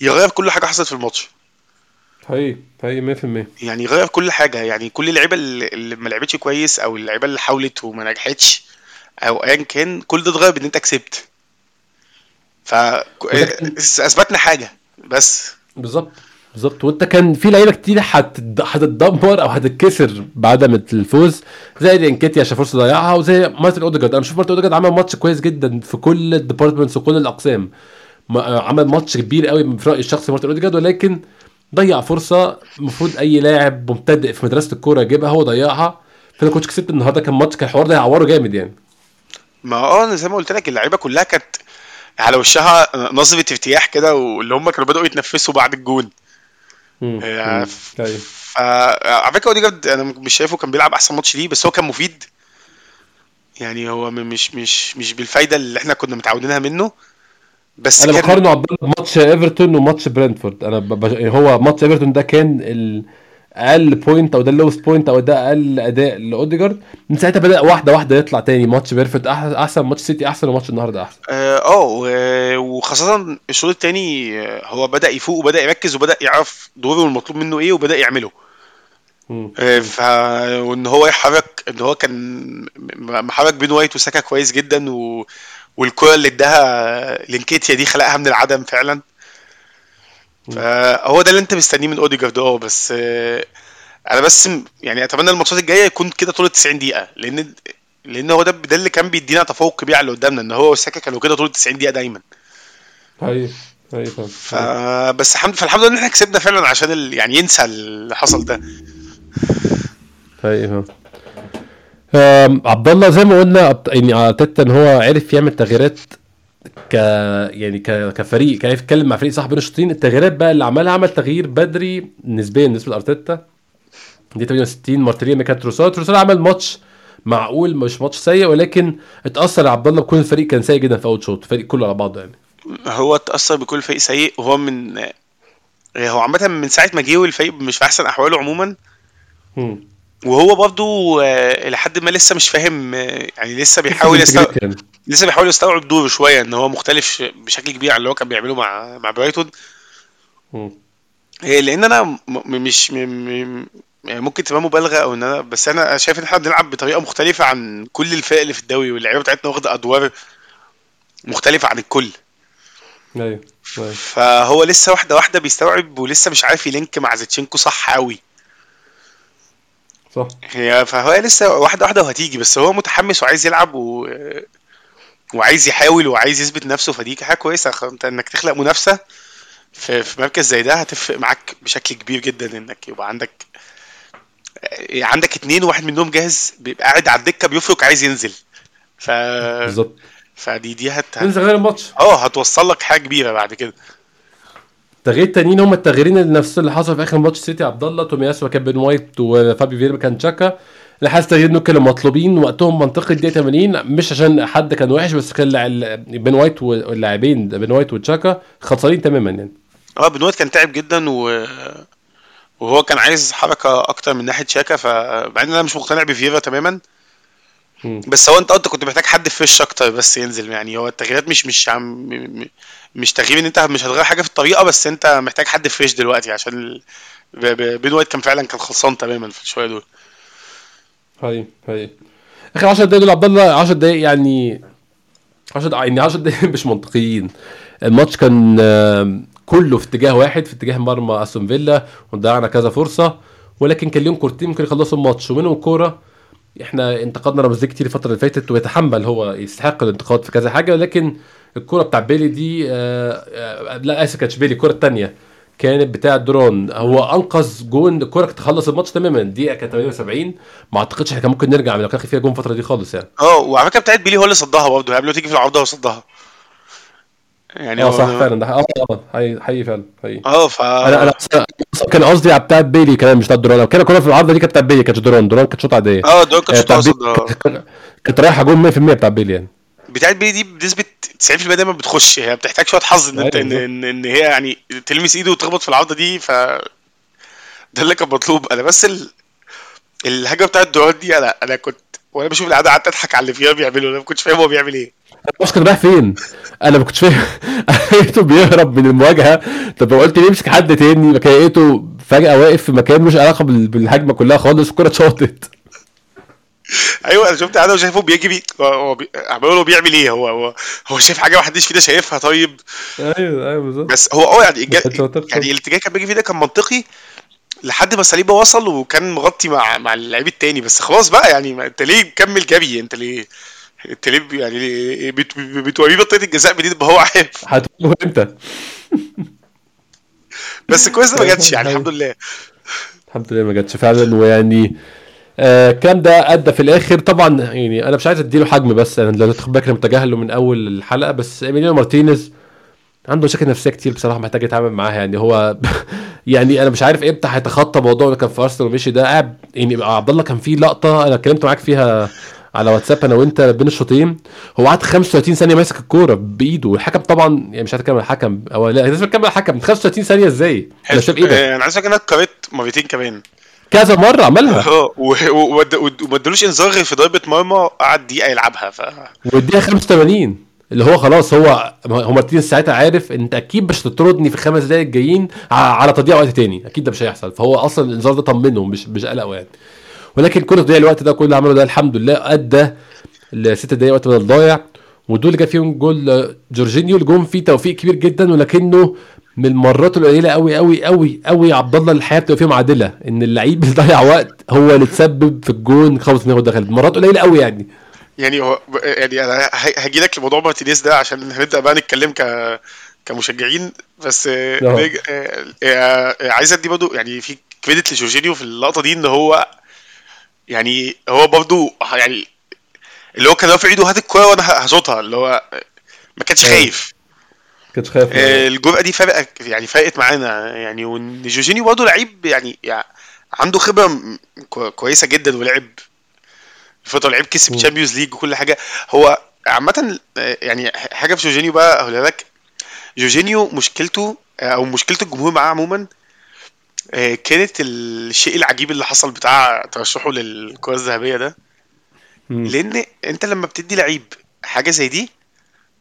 يغير كل حاجة حصلت في الماتش. حقيقي حقيقي 100% يعني يغير كل حاجة. يعني كل اللعيبة اللي ما لعبتش كويس أو اللعيبة اللي حاولت وما نجحتش أو ايا كان كل ده اتغير بإن أنت كسبت ف أثبتنا حاجة بس. بالظبط بالظبط. وأنت كان في لعيبة كتير هتتدمر أو هتتكسر بعدم الفوز زي إنكيتيا عشان فرصة ضيعها وزي مارتن أوديجارد. أنا بشوف مارتن أوديجارد عمل ماتش كويس جدا في كل ال departments وكل الأقسام. عمل ماتش كبير قوي في رايي الشخصي مارتن أوديجارد ولكن ضيع فرصة المفروض أي لاعب مبتدئ في مدرسة الكورة يجيبها هو ضيعها. فأنا كنت كسبت النهارده كان ماتش كان الحوار ده هيعوره جامد يعني. ما آه زي ما قلت لك اللعيبة كلها كانت على وشها نظرة ارتياح كده واللي هم كانوا بدأوا يتنفسوا بعد الجون. آه، أيوة. على فكرة اوديجارد أنا مش شايفه كان بيلعب أحسن ماتش ليه بس هو كان مفيد. يعني هو مش مش مش بالفايدة اللي إحنا كنا متعودينها منه. بس أنا بقارنه عبد الله بماتش إيفرتون وماتش برنتفورد أنا ب... هو ماتش إيفرتون ده كان الاقل point أو ده ال lowest point أو ده أقل أداء لأوديجارد من ساعتها بدأ واحدة واحدة يطلع تاني ماتش برنتفورد أحسن ماتش سيتي أحسن وماتش النهارده أحسن. آه آه، و- وخاصة الشوط التاني آه، هو بدأ يفوق وبدأ يركز وبدأ يعرف دوره والمطلوب منه إيه وبدأ يعمله. آه، ف وإن هو يحرك إن هو كان محرك بين وايت وساكا كويس جدا و... والكرة اللي اداها لإنكيتيا دي خلقها من العدم فعلا. فهو ده اللي انت مستنيه من اوديجارد آه بس آه، أنا بس يعني اتمنى الماتشات الجاية يكون كده طول ال 90 دقيقة لأن لأن هو ده ده اللي كان بيدينا تفوق كبير على اللي قدامنا إن هو وساكا كانوا كده طول ال 90 دقيقة دايما. أيوه أيوه فاهم فبس الحمد فالحمد لله إن إحنا كسبنا فعلا عشان ال... يعني ينسى اللي حصل ده. أيوه عبد الله زي ما قلنا يعني ارتيتا إن هو عرف يعمل تغييرات ك يعني ك... كفريق كان يتكلم مع فريق صح بين الشوطين التغييرات بقى اللي عملها عمل تغيير بدري نسبيا بالنسبة لأرتيتا دي 68 مارتينيلي مكان تروسار تروسار عمل ماتش معقول مش ماتش سيء ولكن اتأثر عبد الله بكون الفريق كان سيء جدا في أول شوط الفريق كله على بعضه يعني هو اتأثر بكل فريق سيء وهو من هو عامة من ساعة ما جه والفريق مش في أحسن أحواله عموما. وهو برضه آه، إلى حد ما لسه مش فاهم آه، يعني لسه بيحاول يستوعب يعني. لسه بيحاول يستوعب دوره شوية إن هو مختلف بشكل كبير عن اللي هو كان بيعمله مع مع برايتون. إيه، لأن أنا مش م- م- يعني ممكن تبقى مبالغة أو إن أنا بس أنا شايف إن إحنا بنلعب بطريقة مختلفة عن كل الفرق اللي في الدوري واللعيبة بتاعتنا واخدة أدوار مختلفة عن الكل. أيوه أيوه. فهو لسه واحدة واحدة بيستوعب ولسه مش عارف يلينك مع زيتشينكو صح قوي صح. هي فهو لسه واحدة واحدة وهتيجي بس هو متحمس وعايز يلعب و... وعايز يحاول وعايز يثبت نفسه فدي حاجة كويسة. انت انك تخلق منافسة في في مركز زي ده هتفرق معاك بشكل كبير جدا انك يبقى عندك عندك اتنين وواحد منهم جاهز بيبقى قاعد على الدكة بيفرك عايز ينزل. ف بالظبط. فدي دي هت ننزل غير الماتش. آه هتوصل لك حاجة كبيرة بعد كده. التغيير التانيين هم التغييرين اللي نفس اللي حصل في آخر ماتش سيتي عبد الله تومياسو مكان بين وايت وفابيو فييرا مكان تشاكا حاسس التغييرين دول كانوا مطلوبين وقتهم منطقي الدقيقة 80 مش عشان حد كان وحش بس كان بين وايت واللاعبين بين وايت وتشاكا خسرانين تماما يعني. آه بن وايت كان تعب جدا و وهو كان عايز حركة أكتر من ناحية شاكا فمع إن أنا مش مقتنع بفييرا تماما. بس هو أنت انت كنت محتاج حد fresh أكتر بس ينزل يعني. هو التغييرات مش مش عم مش تغيير إن أنت مش هتغير حاجة في الطريقة بس أنت محتاج حد fresh دلوقتي عشان بين وايت كان فعلا كان خلصان تماما في الشوية دول. هاي اخر 10 دقايق دول عبد الله 10 دقايق يعني 10 دقايق يعني 10 دقايق مش منطقيين. الماتش كان كله في اتجاه واحد في اتجاه مرمى أستون فيلا وضيعنا كذا فرصة. ولكن كان ليهم كورتين ممكن يخلصوا الماتش. ومنهم كوره إحنا انتقدنا رمزي كتير الفترة اللي فاتت ويتحمل هو يستحق الانتقاد في كذا حاجة. لكن الكورة بتاع بيلي دي آه آه لا آسف كانتش بيلي الكورة الثانية كانت بتاع درون هو أنقذ جون الكوره كانت تخلص الماتش تماما. دقيقة كانت 78 ما أعتقدش إحنا كان ممكن نرجع من لو كان فيها جون الفترة دي خالص يعني. آه وعلى فكرة بتاعت بيلي هو اللي صدها برضه. قبل ما تيجي في العارضه هو صدها. يعني آه صح فعلا. ده آه آه حقيقي فعلا حقيقي. آه ف أنا أنا كان قصدي على بتاعت بيلي كمان مش بتاعت درون. لو كان الكوره في العارضه دي كانت بتاعت بيلي كانت درون. درون كانت شوط عادية. آه دول كانت آه، صدها بيلي كانت- كانت رايحة جون 100% بتاع بيلي يعني. بتاعت بيلي دي بنسبة 90% دايما بتخش. هي بتحتاج شوية حظ إن أنت أيوة إن, بالظبط. إن, إن هي يعني تلمس إيده وتخبط في العارضة دي ف ده اللي كان مطلوب. أنا بس ال... الهجمة بتاعت دورات دي أنا أنا كنت وأنا بشوف العادة قعدت أضحك على اللي فيها بيعمله. أنا ما كنتش فاهم هو بيعمل إيه. مش كان رايح فين؟ أنا ما كنتش فاهم. لقيته بيهرب من المواجهة. طب لو قلت لي امسك حد تاني؟ لقيته فجأة واقف في مكان مش علاقة بال- بالهجمة كلها خالص الكرة اتشاطت. أيوه أنا شفت أنا وشايفه بيجري هو- هو بي- عمال هو بيعمل إيه؟ هو هو هو شايف حاجة ما حدش فينا شايفها. طيب. أيوه أيوه بالظبط. بس هو آه يعني. يعني الاتجاه كان بيجي فيه ده كان منطقي لحد ما ساليبا وصل وكان مغطي مع مع اللعيب التاني. بس خلاص بقى يعني ما أنت ليه مكمل جري؟ أنت ليه أنت ليه يعني بت- بتوريه منطقه الجزاء بدي ما هو عارف. هتقول انت بس كويس ما جاتش يعني الحمد لله. الحمد لله ما جاتش فعلا. ويعني الكلام ده أدى في الآخر. طبعا يعني أنا مش عايز أديله حجم بس أنا لو تاخد بالك أنا متجاهله من أول الحلقة بس ايميليانو مارتينيز عنده مشاكل نفسية كتير بصراحة محتاج يتعامل معاها. يعني هو يعني أنا مش عارف إمتى هيتخطى موضوع اللي كان في أرسنال ومشي ده. قاعد يعني عبد الله كان في لقطة أنا اتكلمت معاك فيها على واتساب أنا وأنت بين الشوطين. هو قعد 35 ثانية ماسك الكورة بإيده. والحكم طبعا يعني مش أتكلم على الحكم. أو لا لازم أتكلم على الحكم. 35 ثانية إزاي؟ أنا شايف إيه ده؟ آه، أنا عايز أقول أنا اتكررت مرتين كمان. كذا مرة عملها. وما اد- وما ادالوش انذار غير في ضربة مرمى قعد دقيقة يلعبها ف والدقيقة 85 اللي هو خلاص هو هو مارتينيز ساعتها عارف أنت أكيد مش هتطردني في الخمس دقايق الجايين على تضييع وقت تاني. أكيد ده مش هيحصل. فهو أصلا الانذار ده طمنه مش مش قلقه يعني. ولكن كل تضييع الوقت ده كل اللي عمله ده الحمد لله أدى لست دقايق وقت بدل ضايع ودول جاب فيهم جول آه، جورجينيو اللي جون فيه توفيق كبير جدا ولكنه من المرات القليلة قوي قوي قوي قوي يا عبد الله الحياة بتبقى فيهم عادله إن اللعيب اللي ضيع وقت هو اللي تسبب في الجون خبط إن هو دخل. مرات قليلة قوي يعني. يعني هو يعني أنا هاجي لك لموضوع مارتينيز ده عشان هنبدا بقى نتكلم ك كمشجعين. بس آه، آه، آه، عايز أدي برضه يعني في credit لجورجينيو في اللقطة دي إن هو يعني هو برضه يعني اللي هو كان رافع إيده هات الكورة وأنا هشوطها اللي هو ما كانش. خايف. كنتش خايف آه، الجرأة دي فرقة يعني فرقت معانا يعني وإن جورجينيو برضه لعيب يعني, يعني عنده خبرة م- كو- كويسة جدا ولعب الفترة لعب كسب. Champions League وكل حاجة هو عامة آه، يعني ح- حاجة في جورجينيو بقى اقولها لك جورجينيو مشكلته آه، أو مشكلة الجمهور معاه عموما كانت الشيء العجيب اللي حصل بتاع ترشحه للكرة الذهبية ده. لأن أنت لما بتدي لعيب حاجة زي دي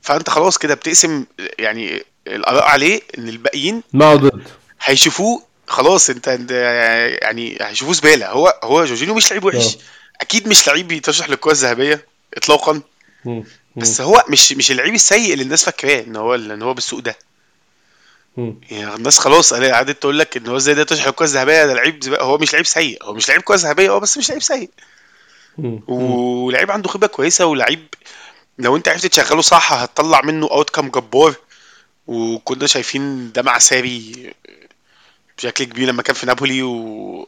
فانت خلاص كده بتقسم يعني الآراء عليه إن الباقيين معه ضد. هيشوفوه خلاص انت, يعني هيشوفوه زبالة. هو هو جورجينيو مش لعيب وحش. آه. أكيد مش لعيب بيترشح للكرة الذهبية اطلاقا. مم. بس هو مش مش اللعيب السيء اللي الناس فاكراه إن هو إن هو بالسوق ده. يعني الناس خلاص قعدت تقول لك إن هو إزاي ده ترشح للكرة الذهبية؟ ده لعيب. هو مش لعيب سيء. هو مش لعيب كرة ذهبية. آه بس مش لعيب سيء. ولعيب عنده خبرة كويسة ولعيب لو انت عرفت تشغله صح هتطلع منه اوت كام جبار. وكنا شايفين ده مع ساري بشكل كبير لما كان في نابولي و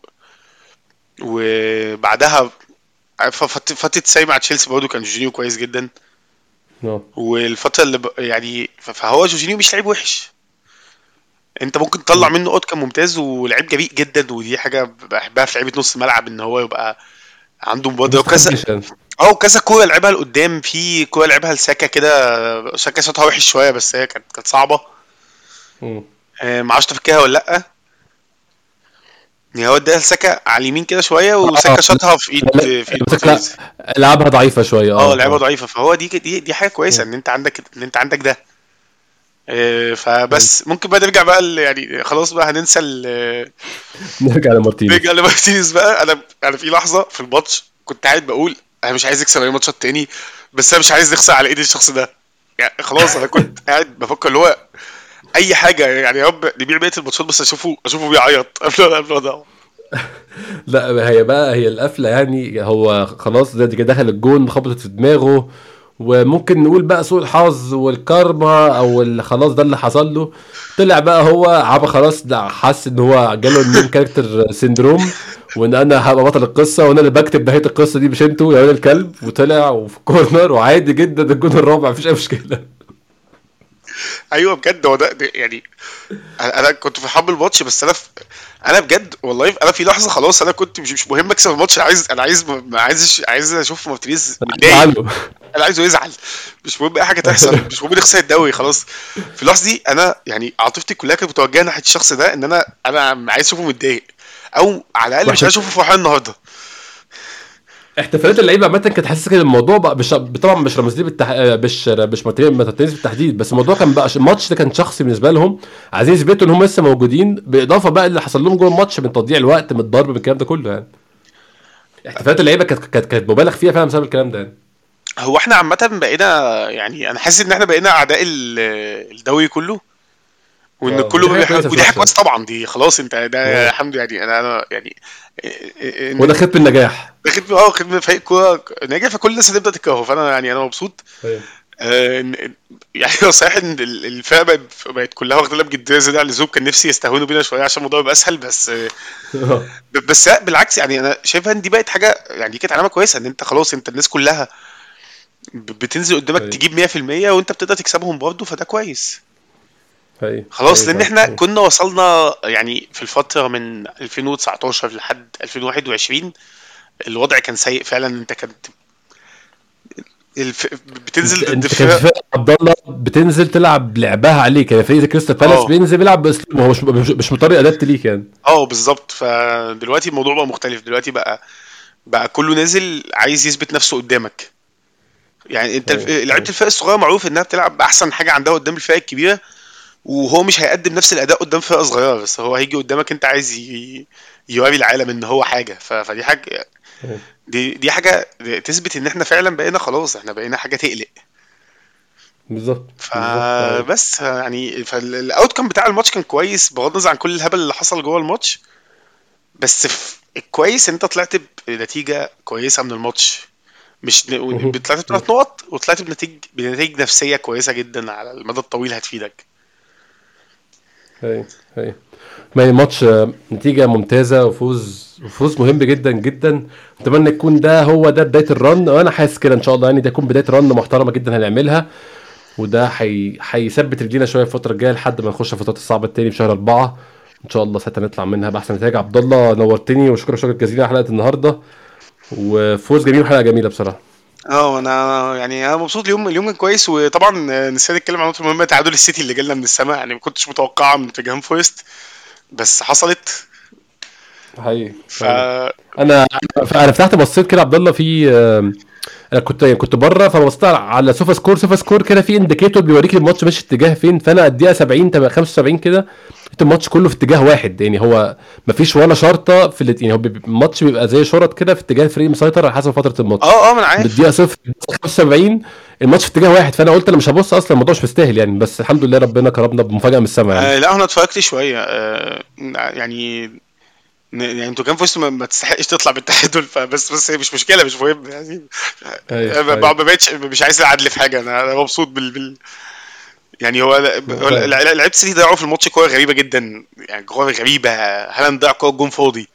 وبعدها فترة ساري مع تشيلسي برضه كان جورجينيو كويس جدا. آه. والفترة اللي ب... يعني فهو جورجينيو مش لعيب وحش. انت ممكن تطلع منه اوت كان ممتاز ولعيب جريء جدا ودي حاجة بحبها في لعيبة نص ملعب إن هو يبقى عنده مبادرة وكذا. مستخدش. آه كذا كورة لعبها لقدام. في كورة لعبها لساكا كده. ساكا شاطها وحش شوية بس هي كانت كانت صعبة. آه، معرفش تفكها ولا لأ. يعني هو اداها لساكا على اليمين كده شوية وساكا آه. شاطها في ايد في ايد. لعبها ضعيفة شوية. آه لعبه ضعيفة. فهو دي دي دي حاجة كويسة ان انت عندك ان انت عندك ده. آه، فبس ممكن بقى نرجع بقى يعني خلاص بقى هننسى نرجع لمارتينيز. نرجع لمارتينيز بقى. أنا أنا في لحظة في الماتش كنت قاعد بقول أنا مش عايز اكسب أي ماتشات تاني بس أنا مش عايز نخسر على إيد الشخص ده. يعني خلاص أنا كنت قاعد بفكر اللي هو أي حاجة يعني يا رب نبيع بقية الماتشات بس اشوفه أشوفه بيعيط قبل قبل ما أضيعه. لا هي بقى هي القفلة يعني هو خلاص ده دخل الجون خبطت في دماغه. وممكن نقول بقى سوء الحظ والكارما أو اللي خلاص ده اللي حصل له. طلع بقى هو عبا خلاص حس إن هو جاله ال main character syndrome وإن أنا هبقى بطل القصة وأنا اللي بكتب نهاية القصة دي مش أنتوا يا ولاد الكلب. وطلع وفي كورنر وعادي جدا الجون الرابع مفيش أي مشكلة. أيوه بجد هو ده, يعني أنا كنت فرحان الماتش بس أنا في أنا بجد والله أنا في لحظة خلاص أنا كنت مش, مش مهم أكسب الماتش أنا عايز أنا عايز ما عايزش عايز أشوف مارتينيز متضايق. أنا عايزه يزعل. مش مهم أي حاجة تحصل مش مهم نخسر الدوري خلاص. في اللحظة دي أنا يعني عاطفتي كلها كانت متوجهة ناحية الشخص ده إن أنا أنا عايز أشوفه متضايق. أو على الأقل مش عايز أشوفه فرحان النهارده. احتفالات اللعيبة عامة كانت حاسس كده الموضوع بقى مش طبعا مش رمزي بالتح... مش مش مارتينيز بالتحديد بس الموضوع كان بقى الماتش ده كان شخصي بالنسبة لهم. عايزين يثبتوا ان هم لسه موجودين بالإضافة بقى اللي حصل لهم جوه الماتش من تضييع الوقت من الضرب من الكلام ده كله يعني. احتفالات اللعيبة كانت كانت كانت مبالغ فيها فعلا بسبب الكلام ده يعني. هو إحنا عامة بقينا يعني أنا حاسس إن إحنا بقينا أعداء ال- الدوري كله. وإن آه، كله ودي نفس كويسة طبعا دي خلاص أنت ده آه. الحمد لله. يعني أنا أنا يعني إن- وده ختم النجاح. ده خدمة آه خدمة فريق كورة ناجح فكل الناس هتبدأ تكرهه فأنا يعني أنا مبسوط. آه، إن- يعني صحيح إن ال- الفرقة بقت بقت كلها واخدة لها بجدية زيادة عن اللزوم. كان نفسي يستهونوا بينا شوية عشان الموضوع يبقى أسهل بس آه، بس بالعكس يعني أنا شايفها إن دي بقت حاجة يعني دي كانت علامة كويسة إن أنت خلاص أنت الناس كلها بتنزل قدامك أيوة. تجيب 100% وأنت بتقدر تكسبهم برضه فده كويس. خلاص لأن. إحنا. كنا وصلنا يعني في الفترة من 2019 لحد 2021 الوضع كان سيء فعلا أنت كنت الف... بتنزل ضد فرق عبد الله بتنزل تلعب لعبها عليك يعني فريق كريستال بالاس آه. بينزل بيلعب بأسلوب هو مش مش, مطري ادابت ليك يعني آه بالظبط فدلوقتي الموضوع بقى مختلف دلوقتي بقى بقى كله نازل عايز يثبت نفسه قدامك يعني أنت. أيوه، لعيبة. الفرق الصغيرة معروف إنها بتلعب باحسن حاجة عندها قدام الفرق الكبيرة وهو مش هيقدم نفس الأداء قدام فرقة صغيرة بس هو هيجي قدامك أنت عايز. يوري العالم إن هو حاجة. فدي حاجة. دي دي حاجة تثبت إن إحنا فعلا بقينا خلاص إحنا بقينا حاجة تقلق بالظبط. فبس يعني فال outcome بتاع الماتش كان كويس بغض النظر عن كل الهبل اللي حصل جوه الماتش بس الكويس إن أنت طلعت بنتيجة كويسة من الماتش مش. طلعت بثلاث نقط وطلعت بنتيجه بنتائج نفسية كويسة جدا على المدى الطويل هتفيدك هي هي ما هي ماتش آه، نتيجة ممتازة وفوز وفوز مهم جدا جدا. اتمنى يكون ده هو ده بداية الرن. وأنا حاسس كده إن شاء الله يعني ده يكون بداية رن محترمة جدا هنعملها. وده حي... هيثبت رجلينا شوية الفترة الجاية لحد ما نخش الفترات الصعبة التاني في شهر أربعة. إن شاء الله ساعتها نطلع منها بأحسن نتائج. عبد الله نورتني وشكرا شكرا جزيلا على حلقة النهاردة. وفوز جميل وحلقة جميلة بصراحة. آه أنا يعني أنا مبسوط اليوم اليوم كان كويس وطبعا نسينا نتكلم عن نقطة مهمة تعادل السيتي اللي جالنا من السماء يعني ما كنتش متوقعها من نوتنجهام فورست بس حصلت. حقيقي ف أنا أنا فتحت بصيت كده عبد الله في كنت كنت بره فبصيت على SofaScore SofaScore كده في indicator بيوريك الماتش ماشي اتجاه فين فانا الدقيقة 70 تبقى 75 كده الماتش كله في اتجاه واحد يعني هو ما فيش ولا شرطة في يعني هو الماتش بيبقى زي شرط كده في اتجاه الفريق مسيطر على حسب فترة الماتش. آه آه ما أنا عارف. بالدقيقه صفر 75 الماتش في اتجاه واحد فانا قلت أنا مش هبص أصلا الموضوع مش مستاهل يعني بس الحمد لله ربنا كرمنا بمفاجأة من السما يعني. آه لا أنا اتفرجت شوية آه يعني يعني أنتوا كان فزتوا ما- ما تستحقش تطلع بالتعادل فبس بس هي مش مشكلة مش مهم يعني. أيوة، ما أيوة. ما بقتش مش عايز العدل في حاجة أنا مبسوط بال, بال يعني هو لعيبه السيتي ضيعوا في الماتش كوره غريبة جدا يعني كوره غريبة هالاند ضيع كوره جون فاضي.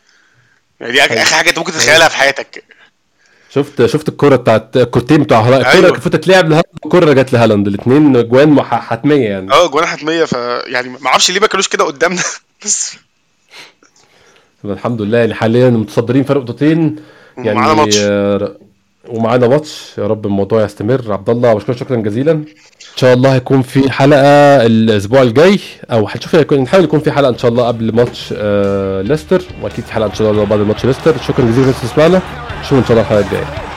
يعني دي أيوة. آخر حاجة أنت ممكن تتخيلها في حياتك. شفت شفت الكرة بتاعت الكورتين بتاع هالاند؟ الكرة أيوة. كانت تتلعب لهالاند اللي جت لهالاند. الاثنين جوان حتمية يعني. أه جوان حتمية ف يعني ما أعرفش ليه ما كانوش كده قدامنا. بس الحمد لله يعني حاليا متصدرين فرق نقطتين. يعني ومعانا ماتش. آه، ومعانا ماتش. يا رب الموضوع يستمر. عبد الله بشكرك شكرا جزيلا. إن شاء الله هيكون في حلقة الأسبوع الجاي أو هنشوف هيكون نحاول يكون في حلقة إن شاء الله قبل ماتش آه ليستر. وأكيد في حلقة إن شاء الله بعد ماتش ليستر. شكرا جزيلا انك تسمعنا نشوفكم إن شاء الله الحلقة الجاية.